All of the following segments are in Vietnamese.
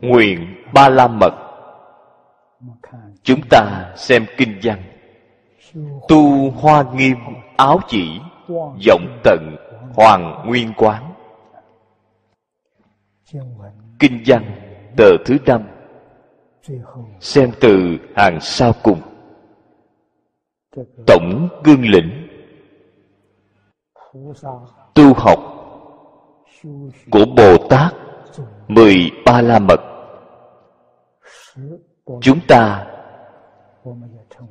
Nguyện ba la mật. Chúng ta xem kinh văn. Tu hoa nghiêm áo chỉ, vọng tận hoàng nguyên quán. Kinh văn tờ thứ năm. Xem từ hàng sau cùng. Tổng gương lĩnh. Tu học của bồ tát mười ba la mật. Chúng ta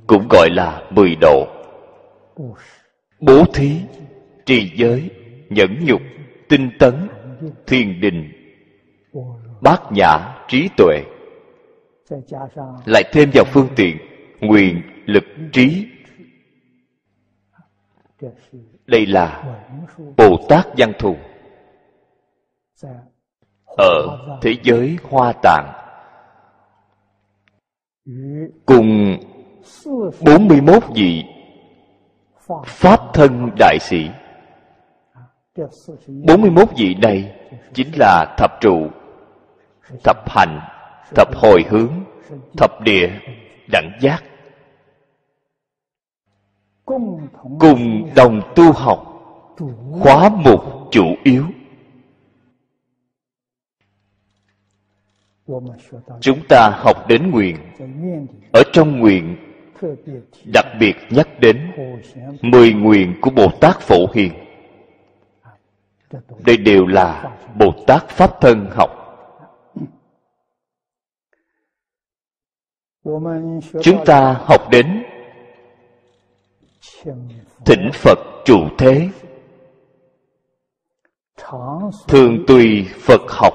cũng gọi là mười độ bố thí, trì giới, nhẫn nhục, tinh tấn, thiền định, bát nhã, trí tuệ. Lại thêm vào phương tiện, nguyện, lực, trí. Đây là bồ tát văn thù ở thế giới hoa tạng. Cùng 41 vị Pháp thân đại sĩ. 41 vị này chính là thập trụ, thập hành, thập hồi hướng, thập địa đẳng giác. Cùng đồng tu học, khóa mục chủ yếu. Chúng ta học đến nguyện. Ở trong nguyện, đặc biệt nhắc đến mười nguyện của bồ tát phổ hiền. Đây đều là bồ tát pháp thân học. Chúng ta học đến thỉnh phật trụ thế. Thường tùy phật học.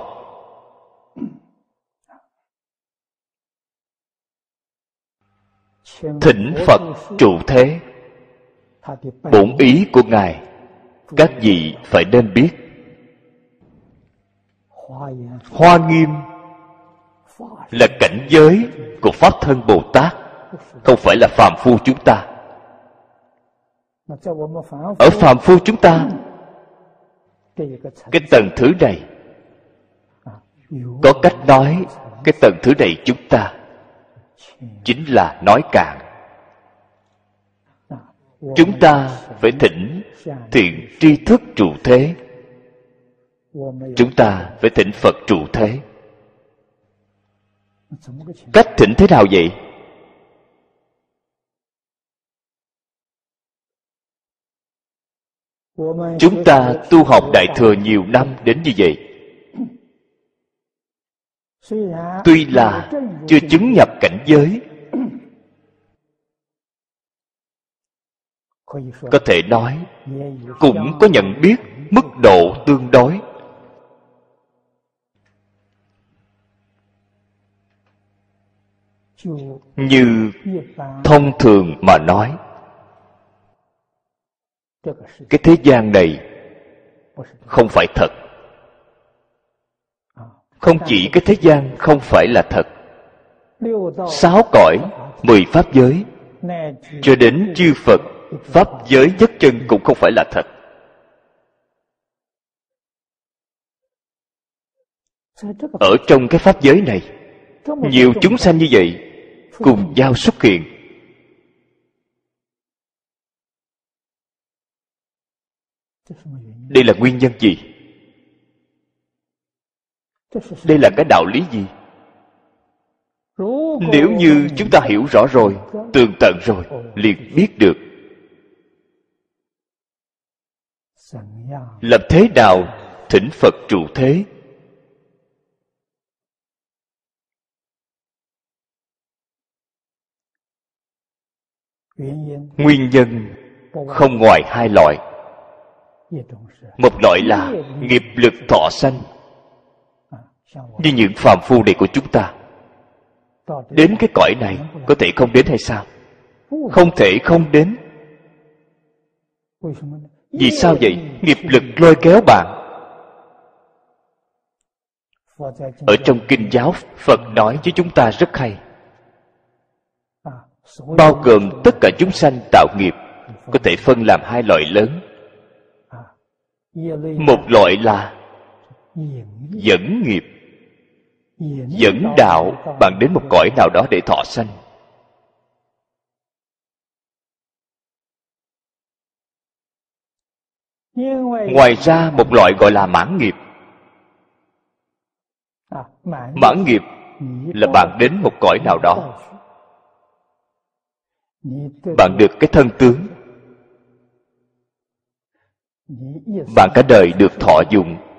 Thỉnh phật trụ thế. Bổn ý của ngài, các vị phải nên biết. Hoa nghiêm là cảnh giới của pháp thân bồ tát, không phải là phàm phu chúng ta. Ở phàm phu chúng ta, cái tầng thứ này có cách nói cái tầng thứ này chúng ta chính là nói cạn chúng ta phải thỉnh thiện tri thức trụ thế. Chúng ta phải thỉnh phật trụ thế. Cách thỉnh thế nào vậy? Chúng ta tu học đại thừa nhiều năm đến như vậy tuy là chưa chứng nhập cảnh giới. Có thể nói cũng có nhận biết mức độ tương đối. Như thông thường mà nói cái thế gian này không phải thật không chỉ cái thế gian không phải là thật. Sáu cõi, mười pháp giới. Cho đến chư phật, pháp giới nhất chân cũng không phải là thật. Ở trong cái pháp giới này, nhiều chúng sanh như vậy cùng nhau xuất hiện. Đây là nguyên nhân gì? Đây là cái đạo lý gì? Nếu như chúng ta hiểu rõ rồi, tường tận rồi, liền biết được. Làm thế nào thỉnh phật trụ thế? Nguyên nhân không ngoài hai loại. Một loại là nghiệp lực thọ sanh như những phàm phu này của chúng ta, đến cái cõi này có thể không đến hay sao? Không thể không đến. Vì sao vậy? Nghiệp lực lôi kéo bạn. Ở trong kinh giáo, phật nói với chúng ta rất hay. Bao gồm tất cả chúng sanh tạo nghiệp, có thể phân làm hai loại lớn. Một loại là dẫn nghiệp dẫn đạo bạn đến một cõi nào đó để thọ sanh. Ngoài ra một loại gọi là mãn nghiệp. Mãn nghiệp là bạn đến một cõi nào đó. Bạn được cái thân tướng. Bạn cả đời được thọ dụng.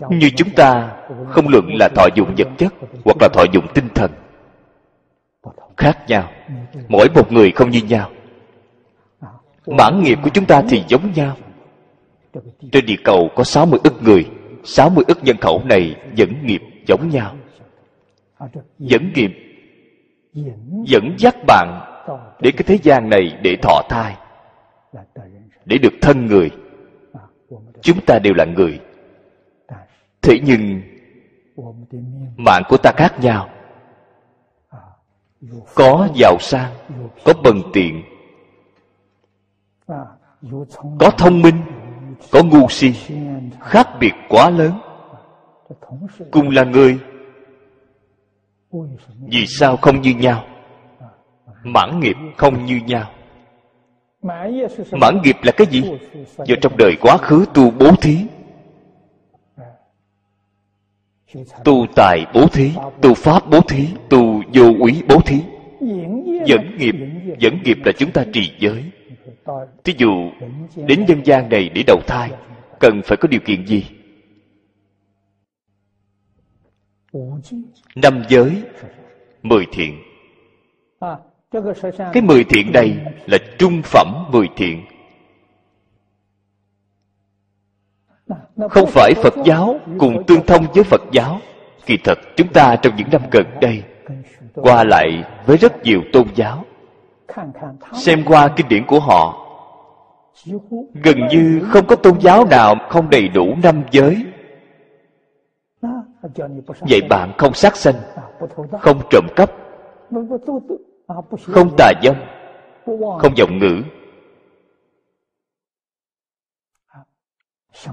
Như chúng ta không luận là thọ dụng vật chất hoặc là thọ dụng tinh thần. Khác nhau. mỗi một người không như nhau. Mãn nghiệp của chúng ta thì giống nhau. trên địa cầu có 60 ức người. 60 ức nhân khẩu này dẫn nghiệp giống nhau. Dẫn nghiệp. Dẫn dắt bạn đến cái thế gian này để thọ thai. Để được thân người. Chúng ta đều là người thế nhưng, mạng của ta khác nhau. Có giàu sang, có bần tiện, có thông minh, có ngu si, khác biệt quá lớn. Cùng là người, vì sao không như nhau? Mãn nghiệp không như nhau. Mãn nghiệp là cái gì? Do trong đời quá khứ tu bố thí tu tài bố thí, tu pháp bố thí, tu vô úy bố thí. Dẫn nghiệp dẫn nghiệp là chúng ta trì giới. Thí dụ, đến nhân gian này để đầu thai, cần phải có điều kiện gì? Năm giới, mười thiện. Cái mười thiện này là trung phẩm mười thiện. Không phải phật giáo cùng tương thông với phật giáo. Kỳ thật chúng ta trong những năm gần đây qua lại với rất nhiều tôn giáo. Xem qua kinh điển của họ gần như không có tôn giáo nào không đầy đủ năm giới. Vậy bạn không sát sanh không trộm cắp không tà dâm không vọng ngữ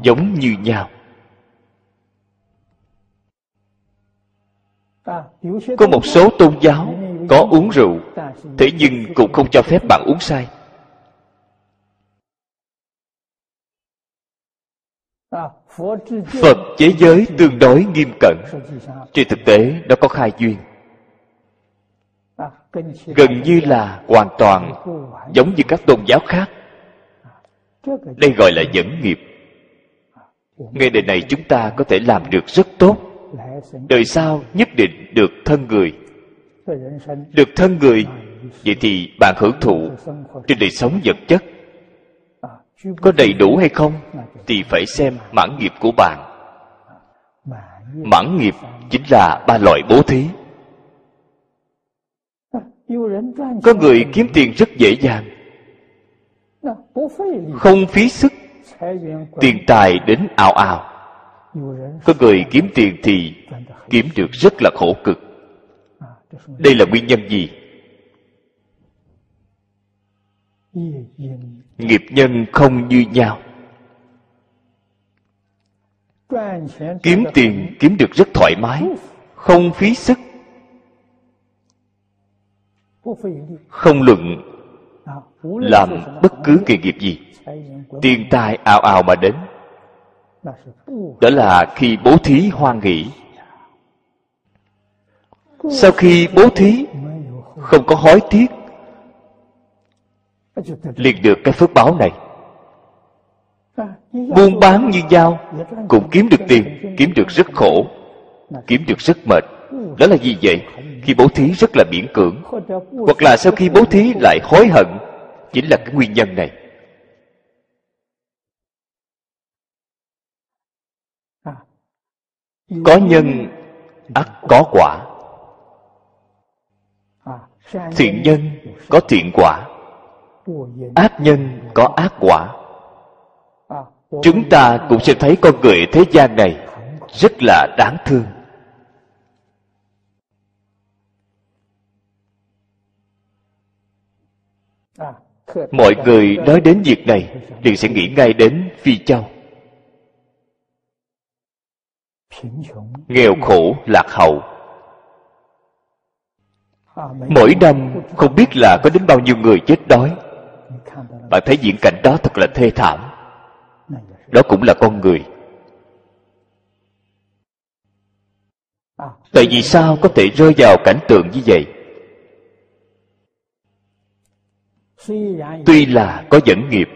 giống như nhau. Có một số tôn giáo có uống rượu, thế nhưng cũng không cho phép bạn uống sai. phật chế giới tương đối nghiêm cẩn, trên thực tế nó có khai duyên. Gần như là hoàn toàn giống như các tôn giáo khác. Đây gọi là dẫn nghiệp ngay đời này chúng ta có thể làm được rất tốt. Đời sau nhất định được thân người. Được thân người. Vậy thì bạn hưởng thụ trên đời sống vật chất. Có đầy đủ hay không thì phải xem mãn nghiệp của bạn. Mãn nghiệp chính là ba loại bố thí. Có người kiếm tiền rất dễ dàng. Không phí sức tiền tài đến ào ào có người kiếm tiền thì kiếm được rất là khổ cực. Đây là nguyên nhân gì? Nghiệp nhân không như nhau. Kiếm tiền kiếm được rất thoải mái, không phí sức. Không luận làm bất cứ nghề nghiệp gì tiền tài ào ào mà đến. Đó là khi bố thí hoan nghỉ sau khi bố thí, không có hối tiếc liền được cái phước báo này. Buôn bán như nhau cũng kiếm được tiền, kiếm được rất khổ, kiếm được rất mệt. Đó là gì vậy khi bố thí rất là miễn cưỡng. Hoặc là sau khi bố thí lại hối hận, chính là cái nguyên nhân này. Có nhân ắt có quả. Thiện nhân có thiện quả. Ác nhân có ác quả. Chúng ta cũng sẽ thấy con người thế gian này rất là đáng thương. Mọi người nói đến việc này liền sẽ nghĩ ngay đến phi châu. Nghèo khổ, lạc hậu. Mỗi năm, không biết là có đến bao nhiêu người chết đói. Bạn thấy diện cảnh đó thật là thê thảm. Đó cũng là con người. Tại vì sao có thể rơi vào cảnh tượng như vậy? Tuy là có dẫn nghiệp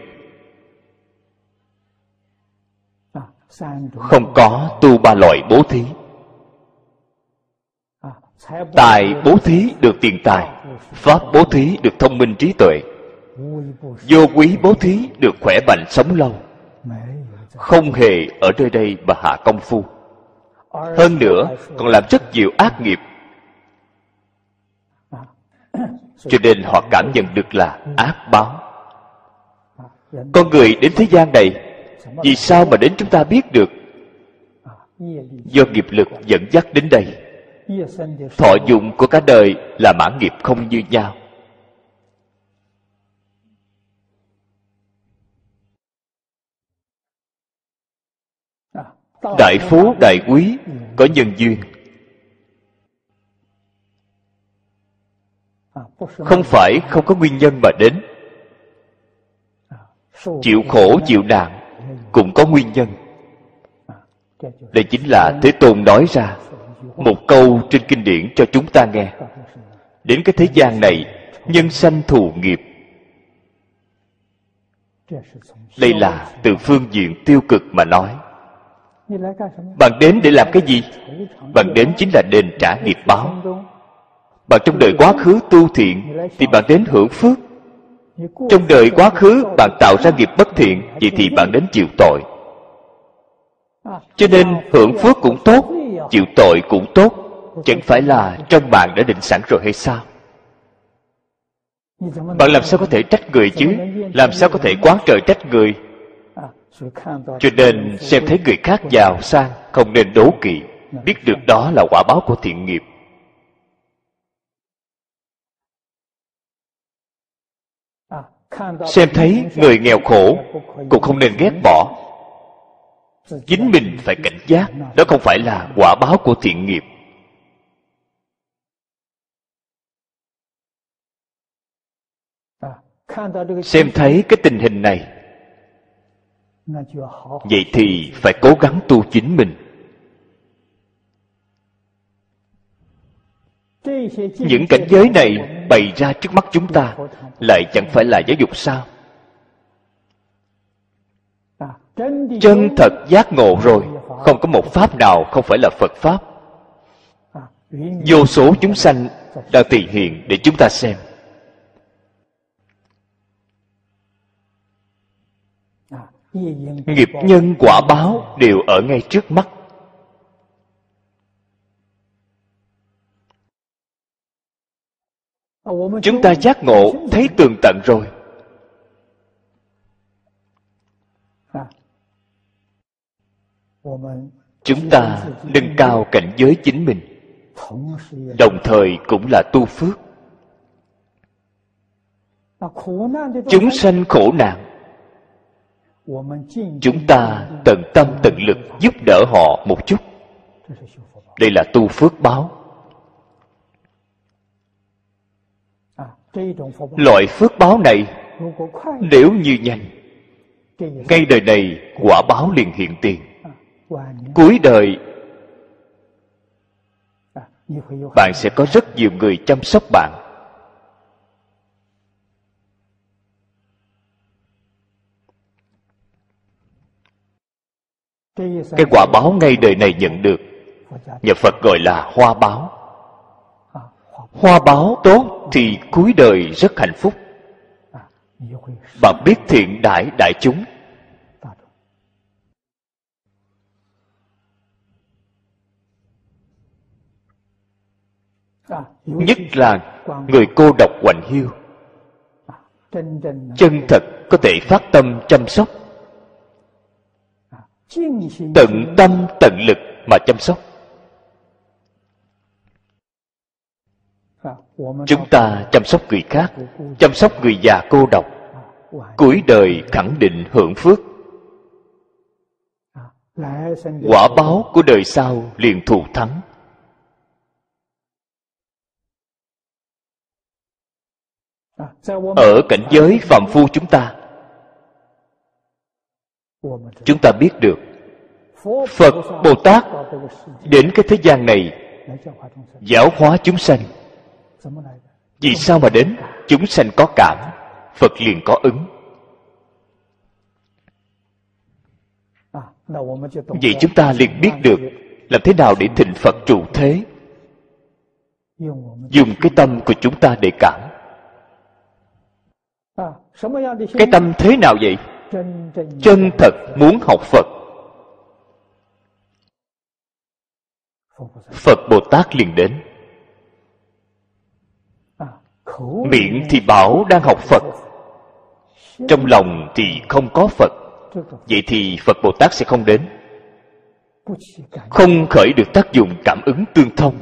không có tu ba loại bố thí. Tài bố thí được tiền tài, pháp bố thí được thông minh trí tuệ, vô quý bố thí được khỏe mạnh sống lâu, không hề ở nơi đây mà hạ công phu. Hơn nữa, còn làm rất nhiều ác nghiệp. Cho nên họ cảm nhận được là ác báo. Con người đến thế gian này vì sao mà đến chúng ta biết được? Do nghiệp lực dẫn dắt đến đây. Thọ dụng của cả đời là mãn nghiệp không như nhau. Đại phú, đại quý có nhân duyên. Không phải không có nguyên nhân mà đến. Chịu khổ, chịu nạn cũng có nguyên nhân. Đây chính là thế tôn nói ra một câu trên kinh điển cho chúng ta nghe. Đến cái thế gian này, nhân sanh thù nghiệp. Đây là từ phương diện tiêu cực mà nói. Bạn đến để làm cái gì? Bạn đến chính là đền trả nghiệp báo. Bạn trong đời quá khứ tu thiện, thì bạn đến hưởng phước trong đời quá khứ, bạn tạo ra nghiệp bất thiện, vậy thì bạn đến chịu tội. Cho nên, hưởng phước cũng tốt, chịu tội cũng tốt, chẳng phải là trong bạn đã định sẵn rồi hay sao? Bạn làm sao có thể trách người chứ? Làm sao có thể quán trời trách người? Cho nên, xem thấy người khác giàu sang, không nên đố kỵ, biết được đó là quả báo của thiện nghiệp. Xem thấy người nghèo khổ, cũng không nên ghét bỏ. Chính mình phải cảnh giác, đó không phải là quả báo của thiện nghiệp. Xem thấy cái tình hình này, vậy thì phải cố gắng tu chính mình. Những cảnh giới này bày ra trước mắt chúng ta lại chẳng phải là giáo dục sao? Chân thật giác ngộ rồi, không có một pháp nào không phải là phật pháp. Vô số chúng sanh đang tỳ hiện để chúng ta xem. Nghiệp nhân quả báo đều ở ngay trước mắt. Chúng ta giác ngộ, thấy tường tận rồi. Chúng ta nâng cao cảnh giới chính mình. Đồng thời cũng là tu phước. Chúng sanh khổ nạn. Chúng ta tận tâm tận lực giúp đỡ họ một chút. Đây là tu phước báo. Loại phước báo này, nếu như nhanh, ngay đời này quả báo liền hiện tiền. Cuối đời, bạn sẽ có rất nhiều người chăm sóc bạn. Cái quả báo ngay đời này nhận được nhà phật gọi là hoa báo. Hoa báo tốt thì cuối đời rất hạnh phúc. Bạn biết thiện đại đại chúng. Nhất là người cô độc hoành hiu. Chân thật có thể phát tâm chăm sóc. Tận tâm tận lực mà chăm sóc. Chúng ta chăm sóc người khác, chăm sóc người già cô độc. Cuối đời khẳng định hưởng phước. Quả báo của đời sau liền thù thắng. Ở cảnh giới phạm phu chúng ta chúng ta biết được phật, bồ tát đến cái thế gian này giáo hóa chúng sanh vì sao mà đến, chúng sanh có cảm, phật liền có ứng. Vậy chúng ta liền biết được làm thế nào để thịnh phật trụ thế. Dùng cái tâm của chúng ta để cảm. Cái tâm thế nào vậy? Chân thật muốn học phật. Phật bồ tát liền đến miệng thì bảo đang học phật. Trong lòng thì không có phật. Vậy thì phật bồ tát sẽ không đến. Không khởi được tác dụng cảm ứng tương thông.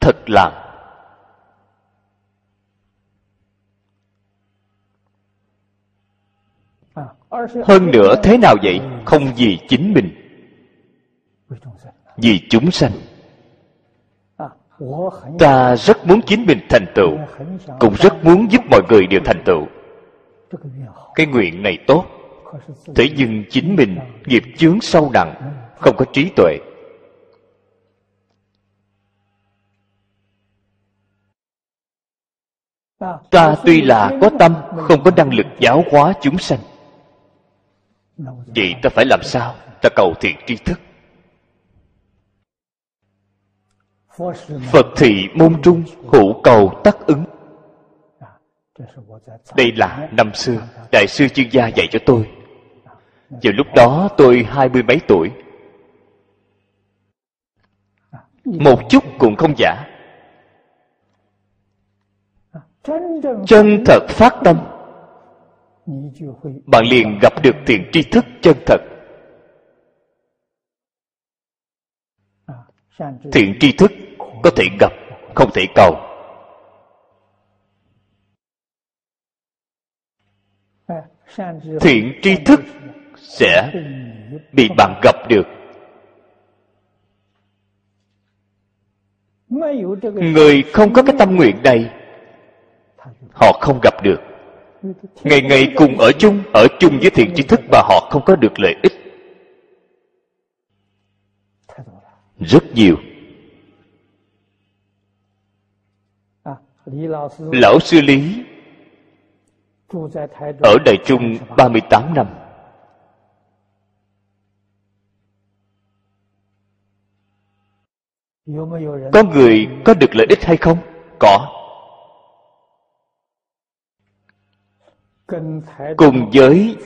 Thật là hơn nữa thế nào vậy? Không vì chính mình, vì chúng sanh ta rất muốn chính mình thành tựu cũng rất muốn giúp mọi người đều thành tựu. Cái nguyện này tốt thế nhưng chính mình nghiệp chướng sâu nặng không có trí tuệ. Ta tuy là có tâm không có năng lực giáo hóa chúng sanh. Vậy ta phải làm sao? Ta cầu thiện tri thức phật thị môn trung hữu cầu tắc ứng. Đây là năm xưa, đại sư chuyên gia dạy cho tôi. Vào lúc đó tôi hai mươi mấy tuổi. Một chút cũng không giả. Chân thật phát tâm. Bạn liền gặp được tiền tri thức chân thật. Thiện tri thức có thể gặp, không thể cầu. Thiện tri thức sẽ bị bạn gặp được. Người không có cái tâm nguyện này, họ không gặp được. Ngày ngày cùng ở chung ở chung với thiện tri thức mà họ không có được lợi ích. Rất nhiều. Lão sư lý ở Đài Trung 38 năm. Có người có được lợi ích hay không? Có. Cùng với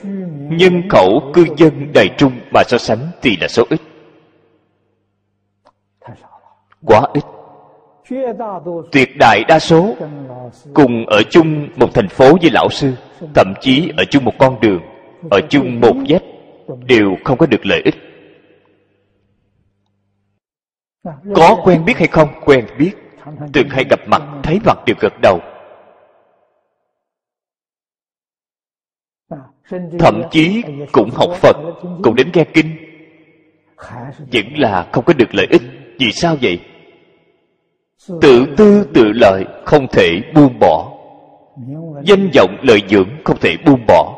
nhân khẩu cư dân đại trung mà so sánh thì là số ít. Quá ít tuyệt đại đa số cùng ở chung một thành phố với lão sư, thậm chí ở chung một con đường, ở chung một dép, đều không có được lợi ích. Có quen biết hay không? Quen biết. Từng hay gặp mặt, thấy mặt đều gật đầu. Thậm chí cũng học phật, cũng đến nghe kinh. Vẫn là không có được lợi ích. Vì sao vậy? Tự tư tự lợi không thể buông bỏ. Danh vọng lợi dưỡng không thể buông bỏ.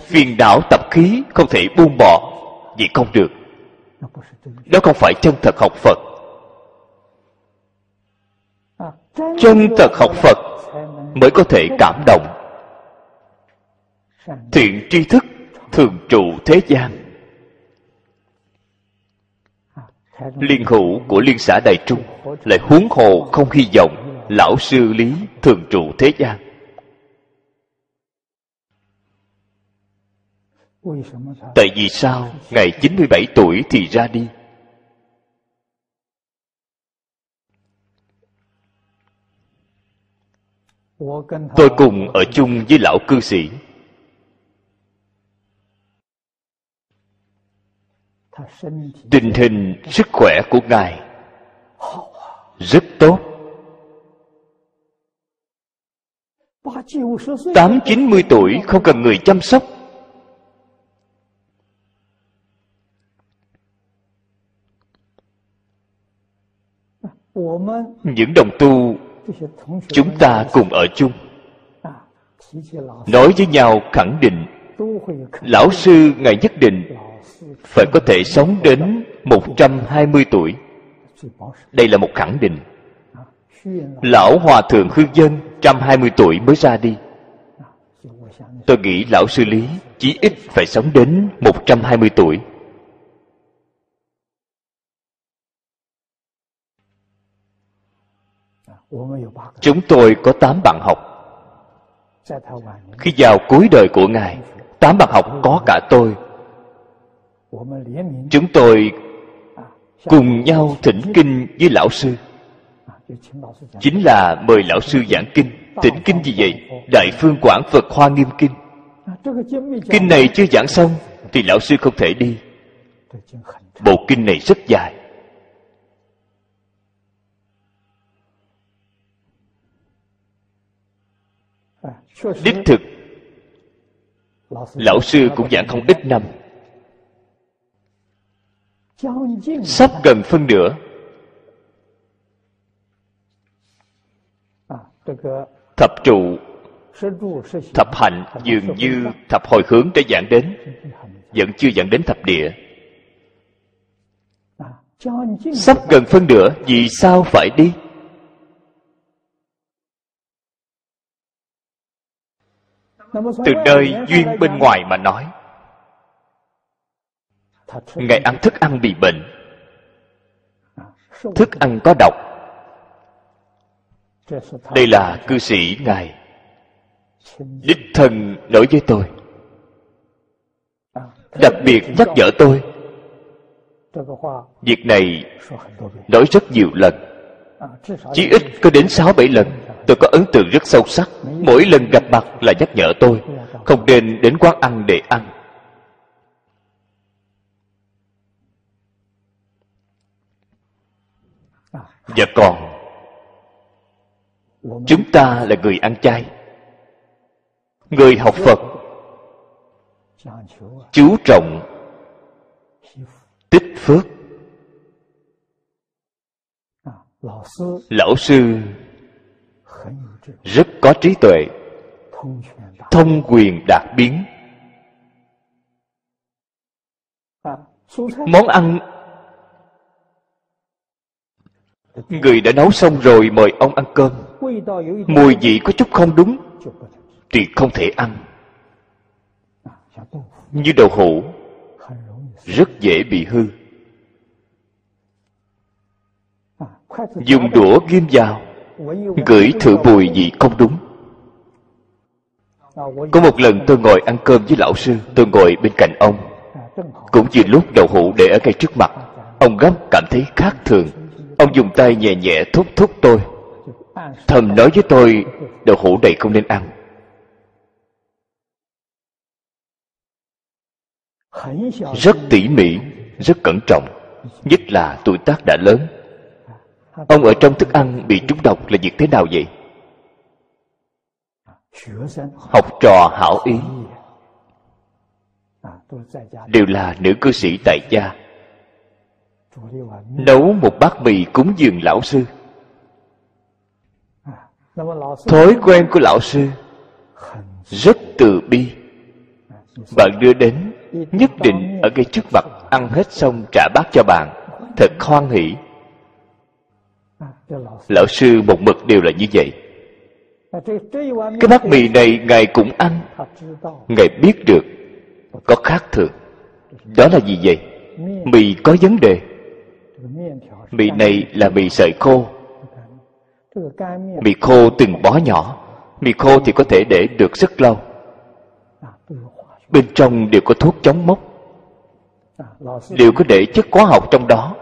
Phiền não tập khí không thể buông bỏ. Vì không được. Đó không phải chân thật học phật. Chân thật học phật mới có thể cảm động. Thiện tri thức thường trụ thế gian. Liên hữu của liên xã đại trung lại huống hồ không hy vọng lão sư lý thường trụ thế gian tại vì sao ngày 97 tuổi thì ra đi? Tôi cùng ở chung với lão cư sĩ. Tình hình sức khỏe của ngài rất tốt. Tám chín mươi tuổi không cần người chăm sóc. Những đồng tu chúng ta cùng ở chung. Nói với nhau khẳng định lão sư ngài nhất định phải có thể sống đến 120 tuổi. Đây là một khẳng định. Lão Hòa Thượng Hương Dân 120 tuổi mới ra đi. Tôi nghĩ lão sư lý chí ít phải sống đến 120 tuổi. Chúng tôi có 8 bạn học. Khi vào cuối đời của Ngài, 8 bạn học có cả tôi chúng tôi cùng nhau thỉnh kinh với lão sư. Chính là mời lão sư giảng kinh thỉnh kinh gì vậy đại phương quảng phật hoa nghiêm kinh. Kinh này chưa giảng xong thì lão sư không thể đi. Bộ kinh này rất dài. Đích thực lão sư cũng giảng không ít năm sắp gần phân nửa. Thập trụ, thập hạnh dường như thập hồi hướng đã giảng đến, vẫn chưa giảng đến thập địa. Sắp gần phân nửa, vì sao phải đi? Từ nơi duyên bên ngoài mà nói ngài ăn thức ăn bị bệnh. Thức ăn có độc. Đây là cư sĩ ngài. Đích thân nói với tôi. Đặc biệt nhắc nhở tôi. Việc này nói rất nhiều lần. Chí ít có đến sáu bảy lần tôi có ấn tượng rất sâu sắc. Mỗi lần gặp mặt là nhắc nhở tôi không nên đến quán ăn để ăn. Và còn chúng ta là người ăn chay người học phật. Chú trọng tích phước. Lão sư. Rất có trí tuệ thông quyền đạt biến. Món ăn người đã nấu xong rồi mời ông ăn cơm. Mùi vị có chút không đúng, thì không thể ăn. Như đậu hũ, rất dễ bị hư. Dùng đũa ghim vào, gửi thử mùi vị không đúng. Có một lần tôi ngồi ăn cơm với lão sư, tôi ngồi bên cạnh ông. Cũng vừa lúc đậu hũ để ở ngay trước mặt, ông gấp cảm thấy khác thường ông dùng tay nhẹ nhẹ thúc thúc tôi. Thầm nói với tôi, đậu hũ này không nên ăn. Rất tỉ mỉ, rất cẩn trọng, nhất là tuổi tác đã lớn. Ông ở trong thức ăn bị trúng độc là việc thế nào vậy? Học trò hảo ý. Đều là nữ cư sĩ tại gia nấu một bát mì cúng dường lão sư. Thói quen của lão sư rất từ bi. Bạn đưa đến nhất định ở ngay trước mặt, ăn hết xong trả bát cho bạn. Thật hoan hỷ. Lão sư một mực đều là như vậy. Cái bát mì này ngài cũng ăn. Ngài biết được, có khác thường. Đó là gì vậy? Mì có vấn đề mì này là mì sợi khô. Mì khô từng bó nhỏ. Mì khô thì có thể để được rất lâu. Bên trong đều có thuốc chống mốc. Đều có để chất hóa học trong đó.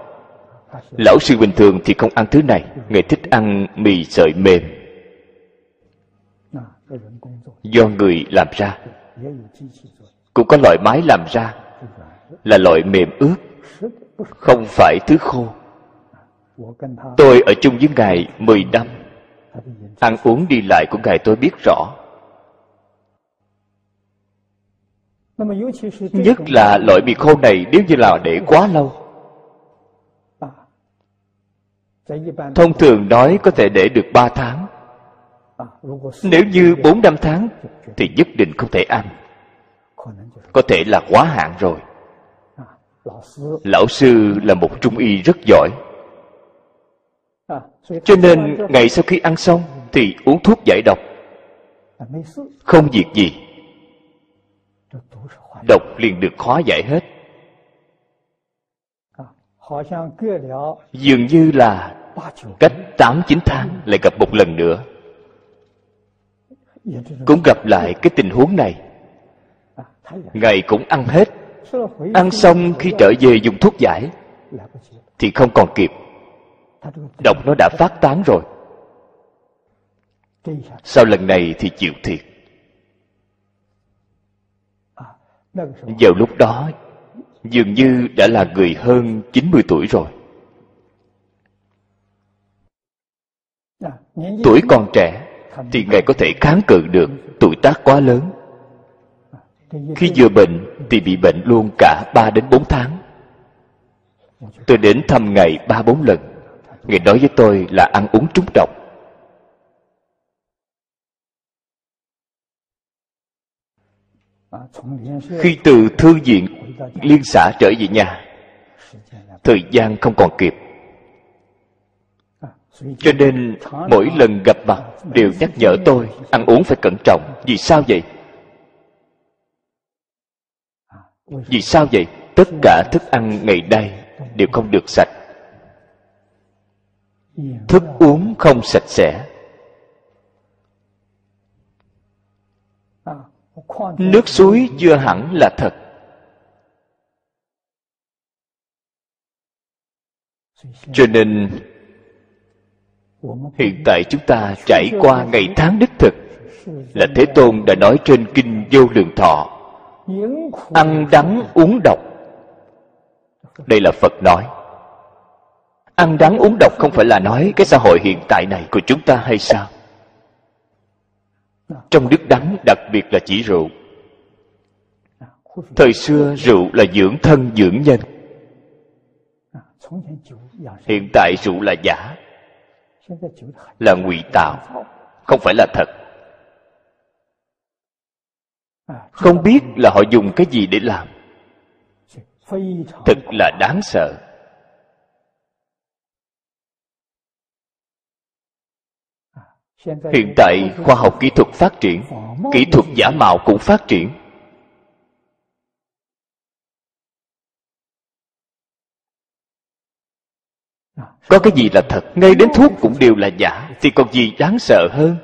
Lão sư bình thường thì không ăn thứ này. Ngài thích ăn mì sợi mềm. Do người làm ra. Cũng có loại máy làm ra. Là loại mềm ướt không phải thứ khô. Tôi ở chung với ngài 10 năm. Ăn uống đi lại của ngài tôi biết rõ. Nhất là loại mì khô này nếu như là để quá lâu. Thông thường nói có thể để được 3 tháng. Nếu như 4 năm tháng thì nhất định không thể ăn. Có thể là quá hạn rồi lão sư là một trung y rất giỏi. Cho nên ngày sau khi ăn xong thì uống thuốc giải độc. Không việc gì. Độc liền được hóa giải hết. Dường như là cách tám chín tháng lại gặp một lần nữa. Cũng gặp lại cái tình huống này. Ngài cũng ăn hết ăn xong khi trở về dùng thuốc giải, thì không còn kịp. Độc nó đã phát tán rồi. Sau lần này thì chịu thiệt. Vào lúc đó, dường như đã là người hơn 90 tuổi rồi. Tuổi còn trẻ thì ngài có thể kháng cự được tuổi tác quá lớn khi vừa bệnh thì bị bệnh luôn cả ba đến bốn tháng. Tôi đến thăm ngày ba bốn lần. Ngài nói với tôi là ăn uống trúng độc. Khi từ thư viện liên xã trở về nhà, thời gian không còn kịp. Cho nên mỗi lần gặp mặt đều nhắc nhở tôi ăn uống phải cẩn trọng. Vì sao vậy? Vì sao vậy? Tất cả thức ăn ngày nay đều không được sạch. Thức uống không sạch sẽ. Nước suối chưa hẳn là thật. Cho nên, hiện tại chúng ta trải qua ngày tháng đích thực. Là thế tôn đã nói trên kinh vô lượng thọ ăn đắng uống độc. Đây là phật nói. Ăn đắng uống độc không phải là nói cái xã hội hiện tại này của chúng ta hay sao? Trong nước đắng, đặc biệt là chỉ rượu. Thời xưa, rượu là dưỡng thân, dưỡng nhân. Hiện tại rượu là giả, là ngụy tạo, không phải là thật không biết là họ dùng cái gì để làm. thật là đáng sợ. Hiện tại khoa học kỹ thuật phát triển kỹ thuật giả mạo cũng phát triển. Có cái gì là thật? Ngay đến thuốc cũng đều là giả thì còn gì đáng sợ hơn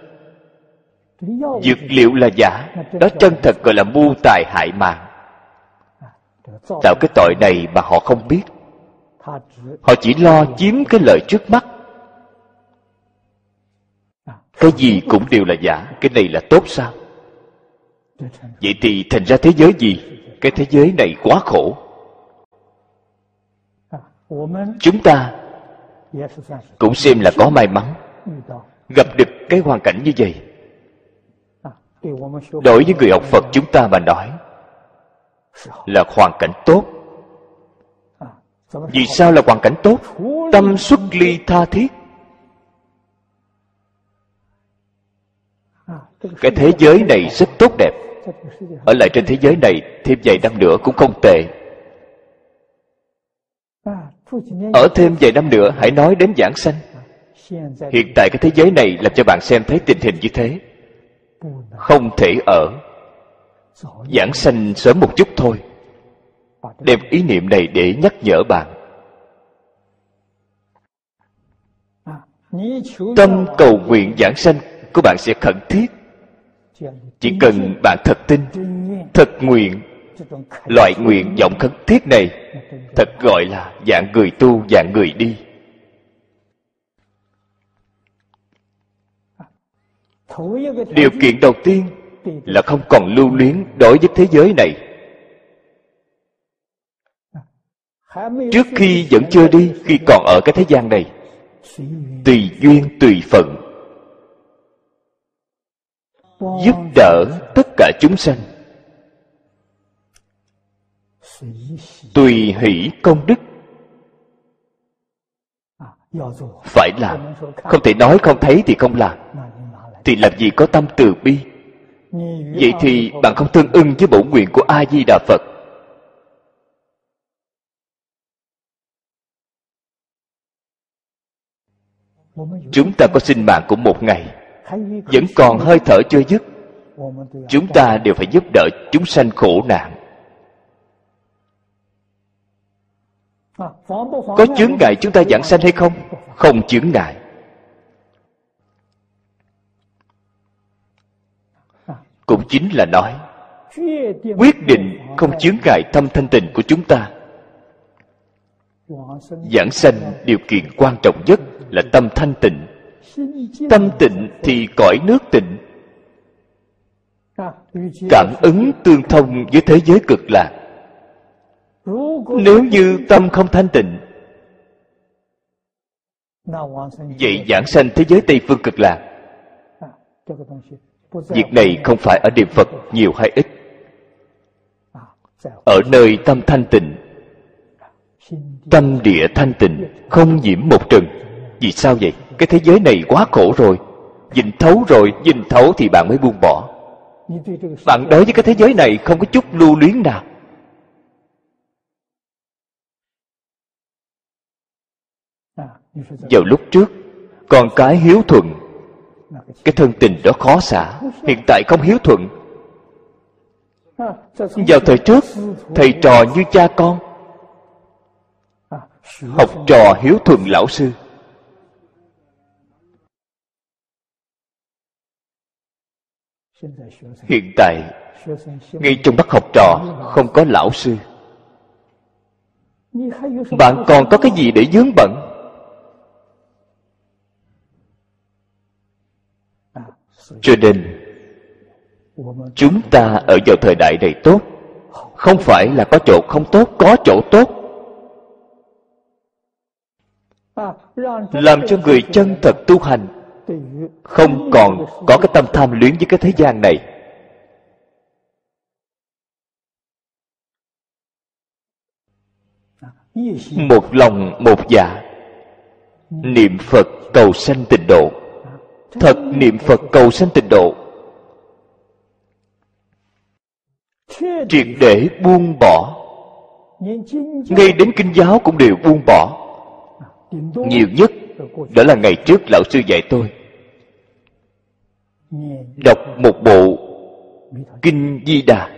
dược liệu là giả. Đó chân thật gọi là mưu tài hại mạng. Tạo cái tội này mà họ không biết. Họ chỉ lo chiếm cái lợi trước mắt. Cái gì cũng đều là giả. Cái này là tốt sao? Vậy thì thành ra thế giới gì? Cái thế giới này quá khổ. Chúng ta cũng xem là có may mắn. Gặp được cái hoàn cảnh như vậy đối với người học phật chúng ta mà nói là hoàn cảnh tốt. Vì sao là hoàn cảnh tốt? Tâm xuất ly tha thiết. Cái thế giới này rất tốt đẹp. Ở lại trên thế giới này thêm vài năm nữa cũng không tệ. Ở thêm vài năm nữa hãy nói đến giảng sanh. Hiện tại cái thế giới này làm cho bạn xem thấy tình hình như thế không thể ở. Giảng sanh sớm một chút thôi. Đem ý niệm này để nhắc nhở bạn. Tâm cầu nguyện giảng sanh của bạn sẽ khẩn thiết. Chỉ cần bạn thật tin, thật nguyện, loại nguyện vọng khẩn thiết này, thật gọi là dạng người tu, dạng người đi. Điều kiện đầu tiên là không còn lưu luyến đối với thế giới này. Trước khi vẫn chưa đi khi còn ở cái thế gian này tùy duyên tùy phận giúp đỡ tất cả chúng sanh. Tùy hỷ công đức. Phải làm. Không thể nói không thấy thì không làm thì làm gì có tâm từ bi? Vậy thì bạn không tương ưng với bổn nguyện của a di đà phật. Chúng ta có sinh mạng của một ngày, vẫn còn hơi thở chưa dứt. Chúng ta đều phải giúp đỡ chúng sanh khổ nạn. Có chướng ngại chúng ta giảng sanh hay không? Không chướng ngại. Cũng chính là nói, quyết định không chướng ngại tâm thanh tịnh của chúng ta. Giảng sanh điều kiện quan trọng nhất là tâm thanh tịnh. Tâm tịnh thì cõi nước tịnh. Cảm ứng tương thông với thế giới cực lạc. Nếu như tâm không thanh tịnh, vậy giảng sanh thế giới tây phương cực lạc việc này không phải ở niệm phật nhiều hay ít. Ở nơi tâm thanh tịnh, tâm địa thanh tịnh không nhiễm một trần. Vì sao vậy? Cái thế giới này quá khổ rồi. Nhìn thấu rồi, nhìn thấu thì bạn mới buông bỏ. Bạn đối với cái thế giới này không có chút lưu luyến nào. Vào lúc trước, con cái hiếu thuận cái thân tình đó khó xả, hiện tại không hiếu thuận. Vào thời trước, thầy trò như cha con. Học trò hiếu thuận lão sư. Hiện tại, ngay trong bắt học trò không có lão sư. Bạn còn có cái gì để dướng bận? Cho nên, chúng ta ở vào thời đại này tốt, không phải là có chỗ không tốt, có chỗ tốt. Làm cho người chân thật tu hành không còn có cái tâm tham luyến với cái thế gian này. Một lòng một dạ niệm phật cầu sanh tịnh độ thật niệm phật cầu sanh tịnh độ. Triệt để buông bỏ. Ngay đến kinh giáo cũng đều buông bỏ. Nhiều nhất đó là ngày trước lão sư dạy tôi. Đọc một bộ kinh di đà.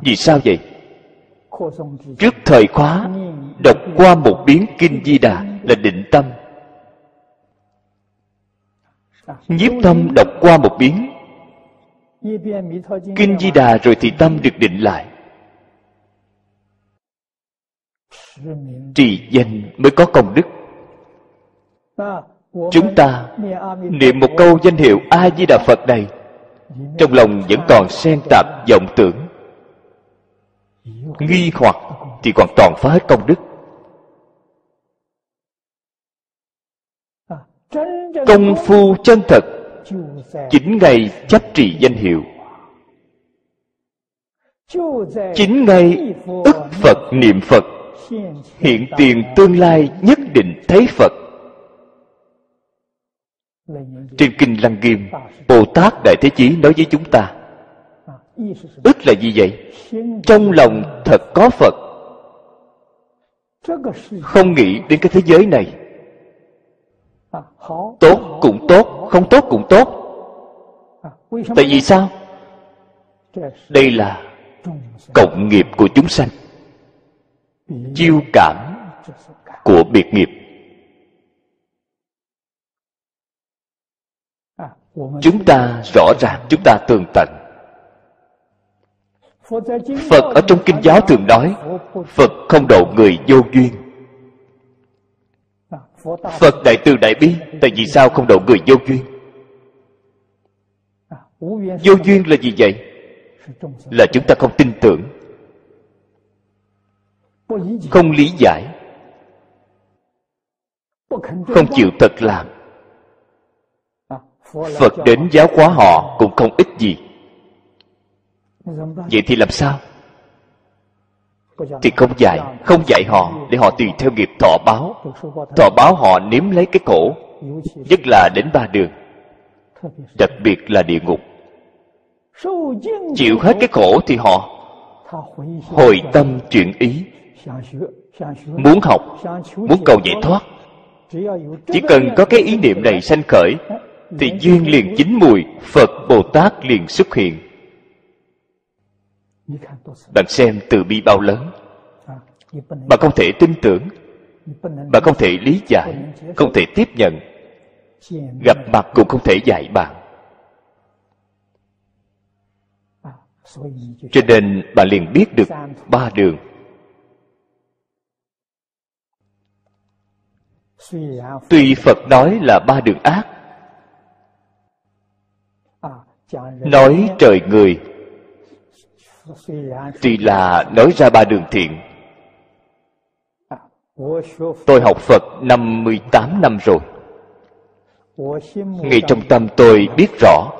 Vì sao vậy? Trước thời khóa, đọc qua một biến kinh di đà là định tâm nhiếp tâm đọc qua một biến. Kinh di đà rồi thì tâm được định lại. Trì danh mới có công đức. Chúng ta niệm một câu danh hiệu a di đà phật này, trong lòng vẫn còn xen tạp vọng tưởng. Nghi hoặc thì còn toàn phá hết công đức. Công phu chân thật, chính ngày chấp trì danh hiệu. Chính ngày ức phật niệm phật, hiện tiền tương lai nhất định thấy phật. Trên kinh lăng nghiêm bồ tát đại thế chí nói với chúng ta, ức là gì vậy? Trong lòng thật có phật. Không nghĩ đến cái thế giới này Tốt cũng tốt, không tốt cũng tốt. Tại vì sao? Đây là cộng nghiệp của chúng sanh Chiêu cảm của biệt nghiệp. Chúng ta rõ ràng, chúng ta tường tận. Phật ở trong kinh giáo thường nói Phật không độ người vô duyên phật đại từ đại bi, tại vì sao không độ người vô duyên? Vô duyên là gì vậy? Là chúng ta không tin tưởng, không lý giải, không chịu thật làm. Phật đến giáo hóa họ cũng không ít gì. Vậy thì làm sao? Thì không dạy không dạy họ để họ tùy theo nghiệp thọ báo. Thọ báo họ nếm lấy cái khổ, nhất là đến ba đường. Đặc biệt là địa ngục. Chịu hết cái khổ thì họ hồi tâm chuyển ý. Muốn học, muốn cầu giải thoát. Chỉ cần có cái ý niệm này sanh khởi, thì duyên liền chín mùi, phật bồ tát liền xuất hiện bạn xem từ bi bao lớn. Bạn không thể tin tưởng. Bạn không thể lý giải. Không thể tiếp nhận. Gặp mặt cũng không thể dạy bạn cho nên bạn liền biết được ba đường. Tuy phật nói là ba đường ác, nói trời người tuy là nói ra ba đường thiện. Tôi học phật 58 năm rồi. Ngay trong tâm tôi biết rõ,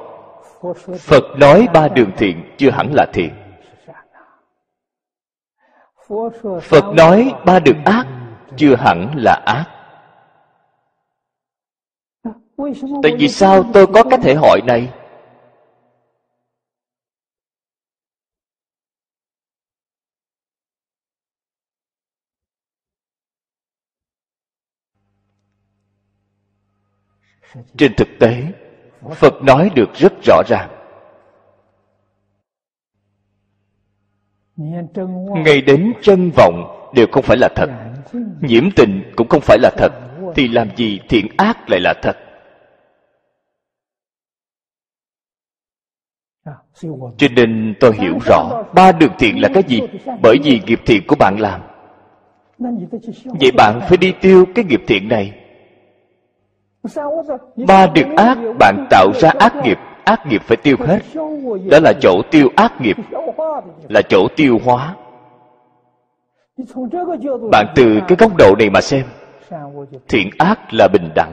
phật nói ba đường thiện chưa hẳn là thiện. Phật nói ba đường ác chưa hẳn là ác. Tại vì sao tôi có cái thể hội này? Trên thực tế, phật nói được rất rõ ràng. Ngay đến chân vọng đều không phải là thật. Nhiễm tình cũng không phải là thật. Thì làm gì thiện ác lại là thật? Cho nên tôi hiểu rõ, ba đường thiện là cái gì? Bởi vì nghiệp thiện của bạn làm. Vậy bạn phải đi tiêu cái nghiệp thiện này ba đường ác bạn tạo ra ác nghiệp ác nghiệp phải tiêu hết. đó là chỗ tiêu ác nghiệp. Là chỗ tiêu hóa. Bạn từ cái góc độ này mà xem. Thiện ác là bình đẳng.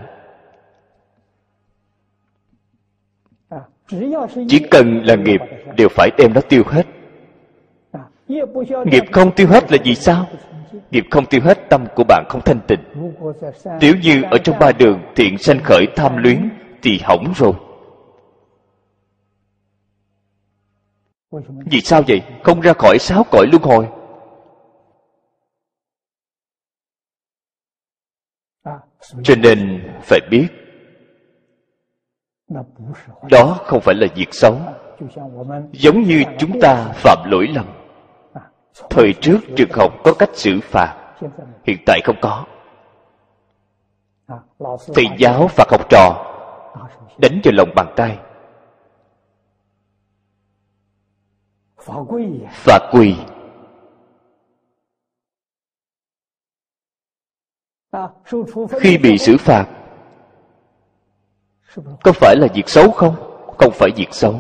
Chỉ cần là nghiệp đều phải đem nó tiêu hết. Nghiệp không tiêu hết là gì sao nghiệp không tiêu hết, tâm của bạn không thanh tịnh. Nếu như ở trong ba đường thiện sanh khởi tham luyến, thì hỏng rồi. Vì sao vậy? Không ra khỏi sáu cõi luân hồi. Cho nên phải biết, đó không phải là việc xấu. Giống như chúng ta phạm lỗi lầm thời trước trường học có cách xử phạt. Hiện tại không có. Thầy giáo phạt học trò, đánh vào lòng bàn tay. Phạt quỳ. Khi bị xử phạt, có phải là việc xấu không? Không phải việc xấu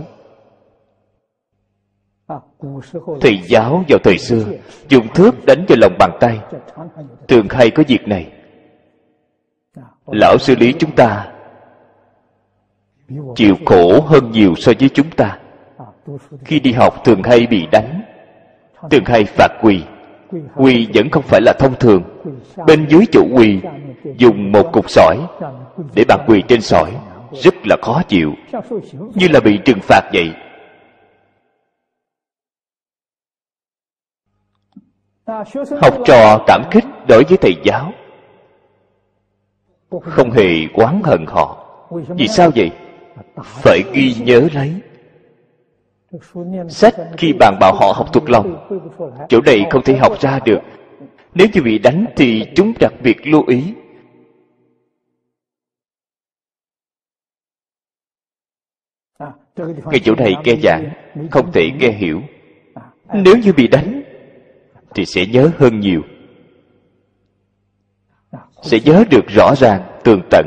thầy giáo vào thời xưa dùng thước đánh vào lòng bàn tay. Thường hay có việc này. Lão xử lý chúng ta chịu khổ hơn nhiều so với chúng ta. Khi đi học thường hay bị đánh thường hay phạt quỳ. Quỳ vẫn không phải là thông thường. Bên dưới chỗ quỳ dùng một cục sỏi để bạn quỳ trên sỏi. rất là khó chịu. Như là bị trừng phạt vậy học trò cảm kích đối với thầy giáo. Không hề oán hận họ. Vì sao vậy? Phải ghi nhớ lấy. Sách khi bàn bảo họ học thuộc lòng, chỗ này không thể học ra được. Nếu như bị đánh thì chúng đặc biệt lưu ý. Ngay chỗ này nghe giảng, không thể nghe hiểu. Nếu như bị đánh thì sẽ nhớ hơn nhiều. Sẽ nhớ được rõ ràng, tường tận.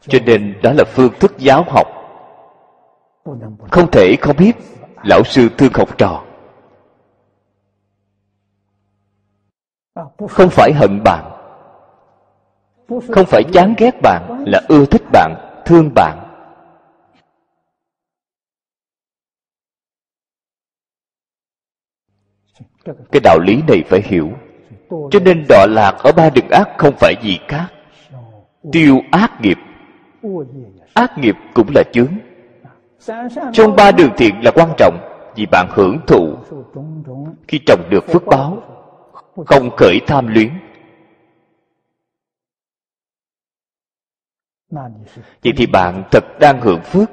Cho nên đó là phương thức giáo học. Không thể không biết, lão sư thương học trò. Không phải hận bạn. Không phải chán ghét bạn là ưa thích bạn, thương bạn. Cái đạo lý này phải hiểu. Cho nên đọa lạc ở ba đường ác không phải gì khác. Tiêu ác nghiệp. Ác nghiệp cũng là chướng. Trong ba đường thiện là quan trọng, vì bạn hưởng thụ. Khi trồng được phước báo, không khởi tham luyến. Vậy thì bạn thật đang hưởng phước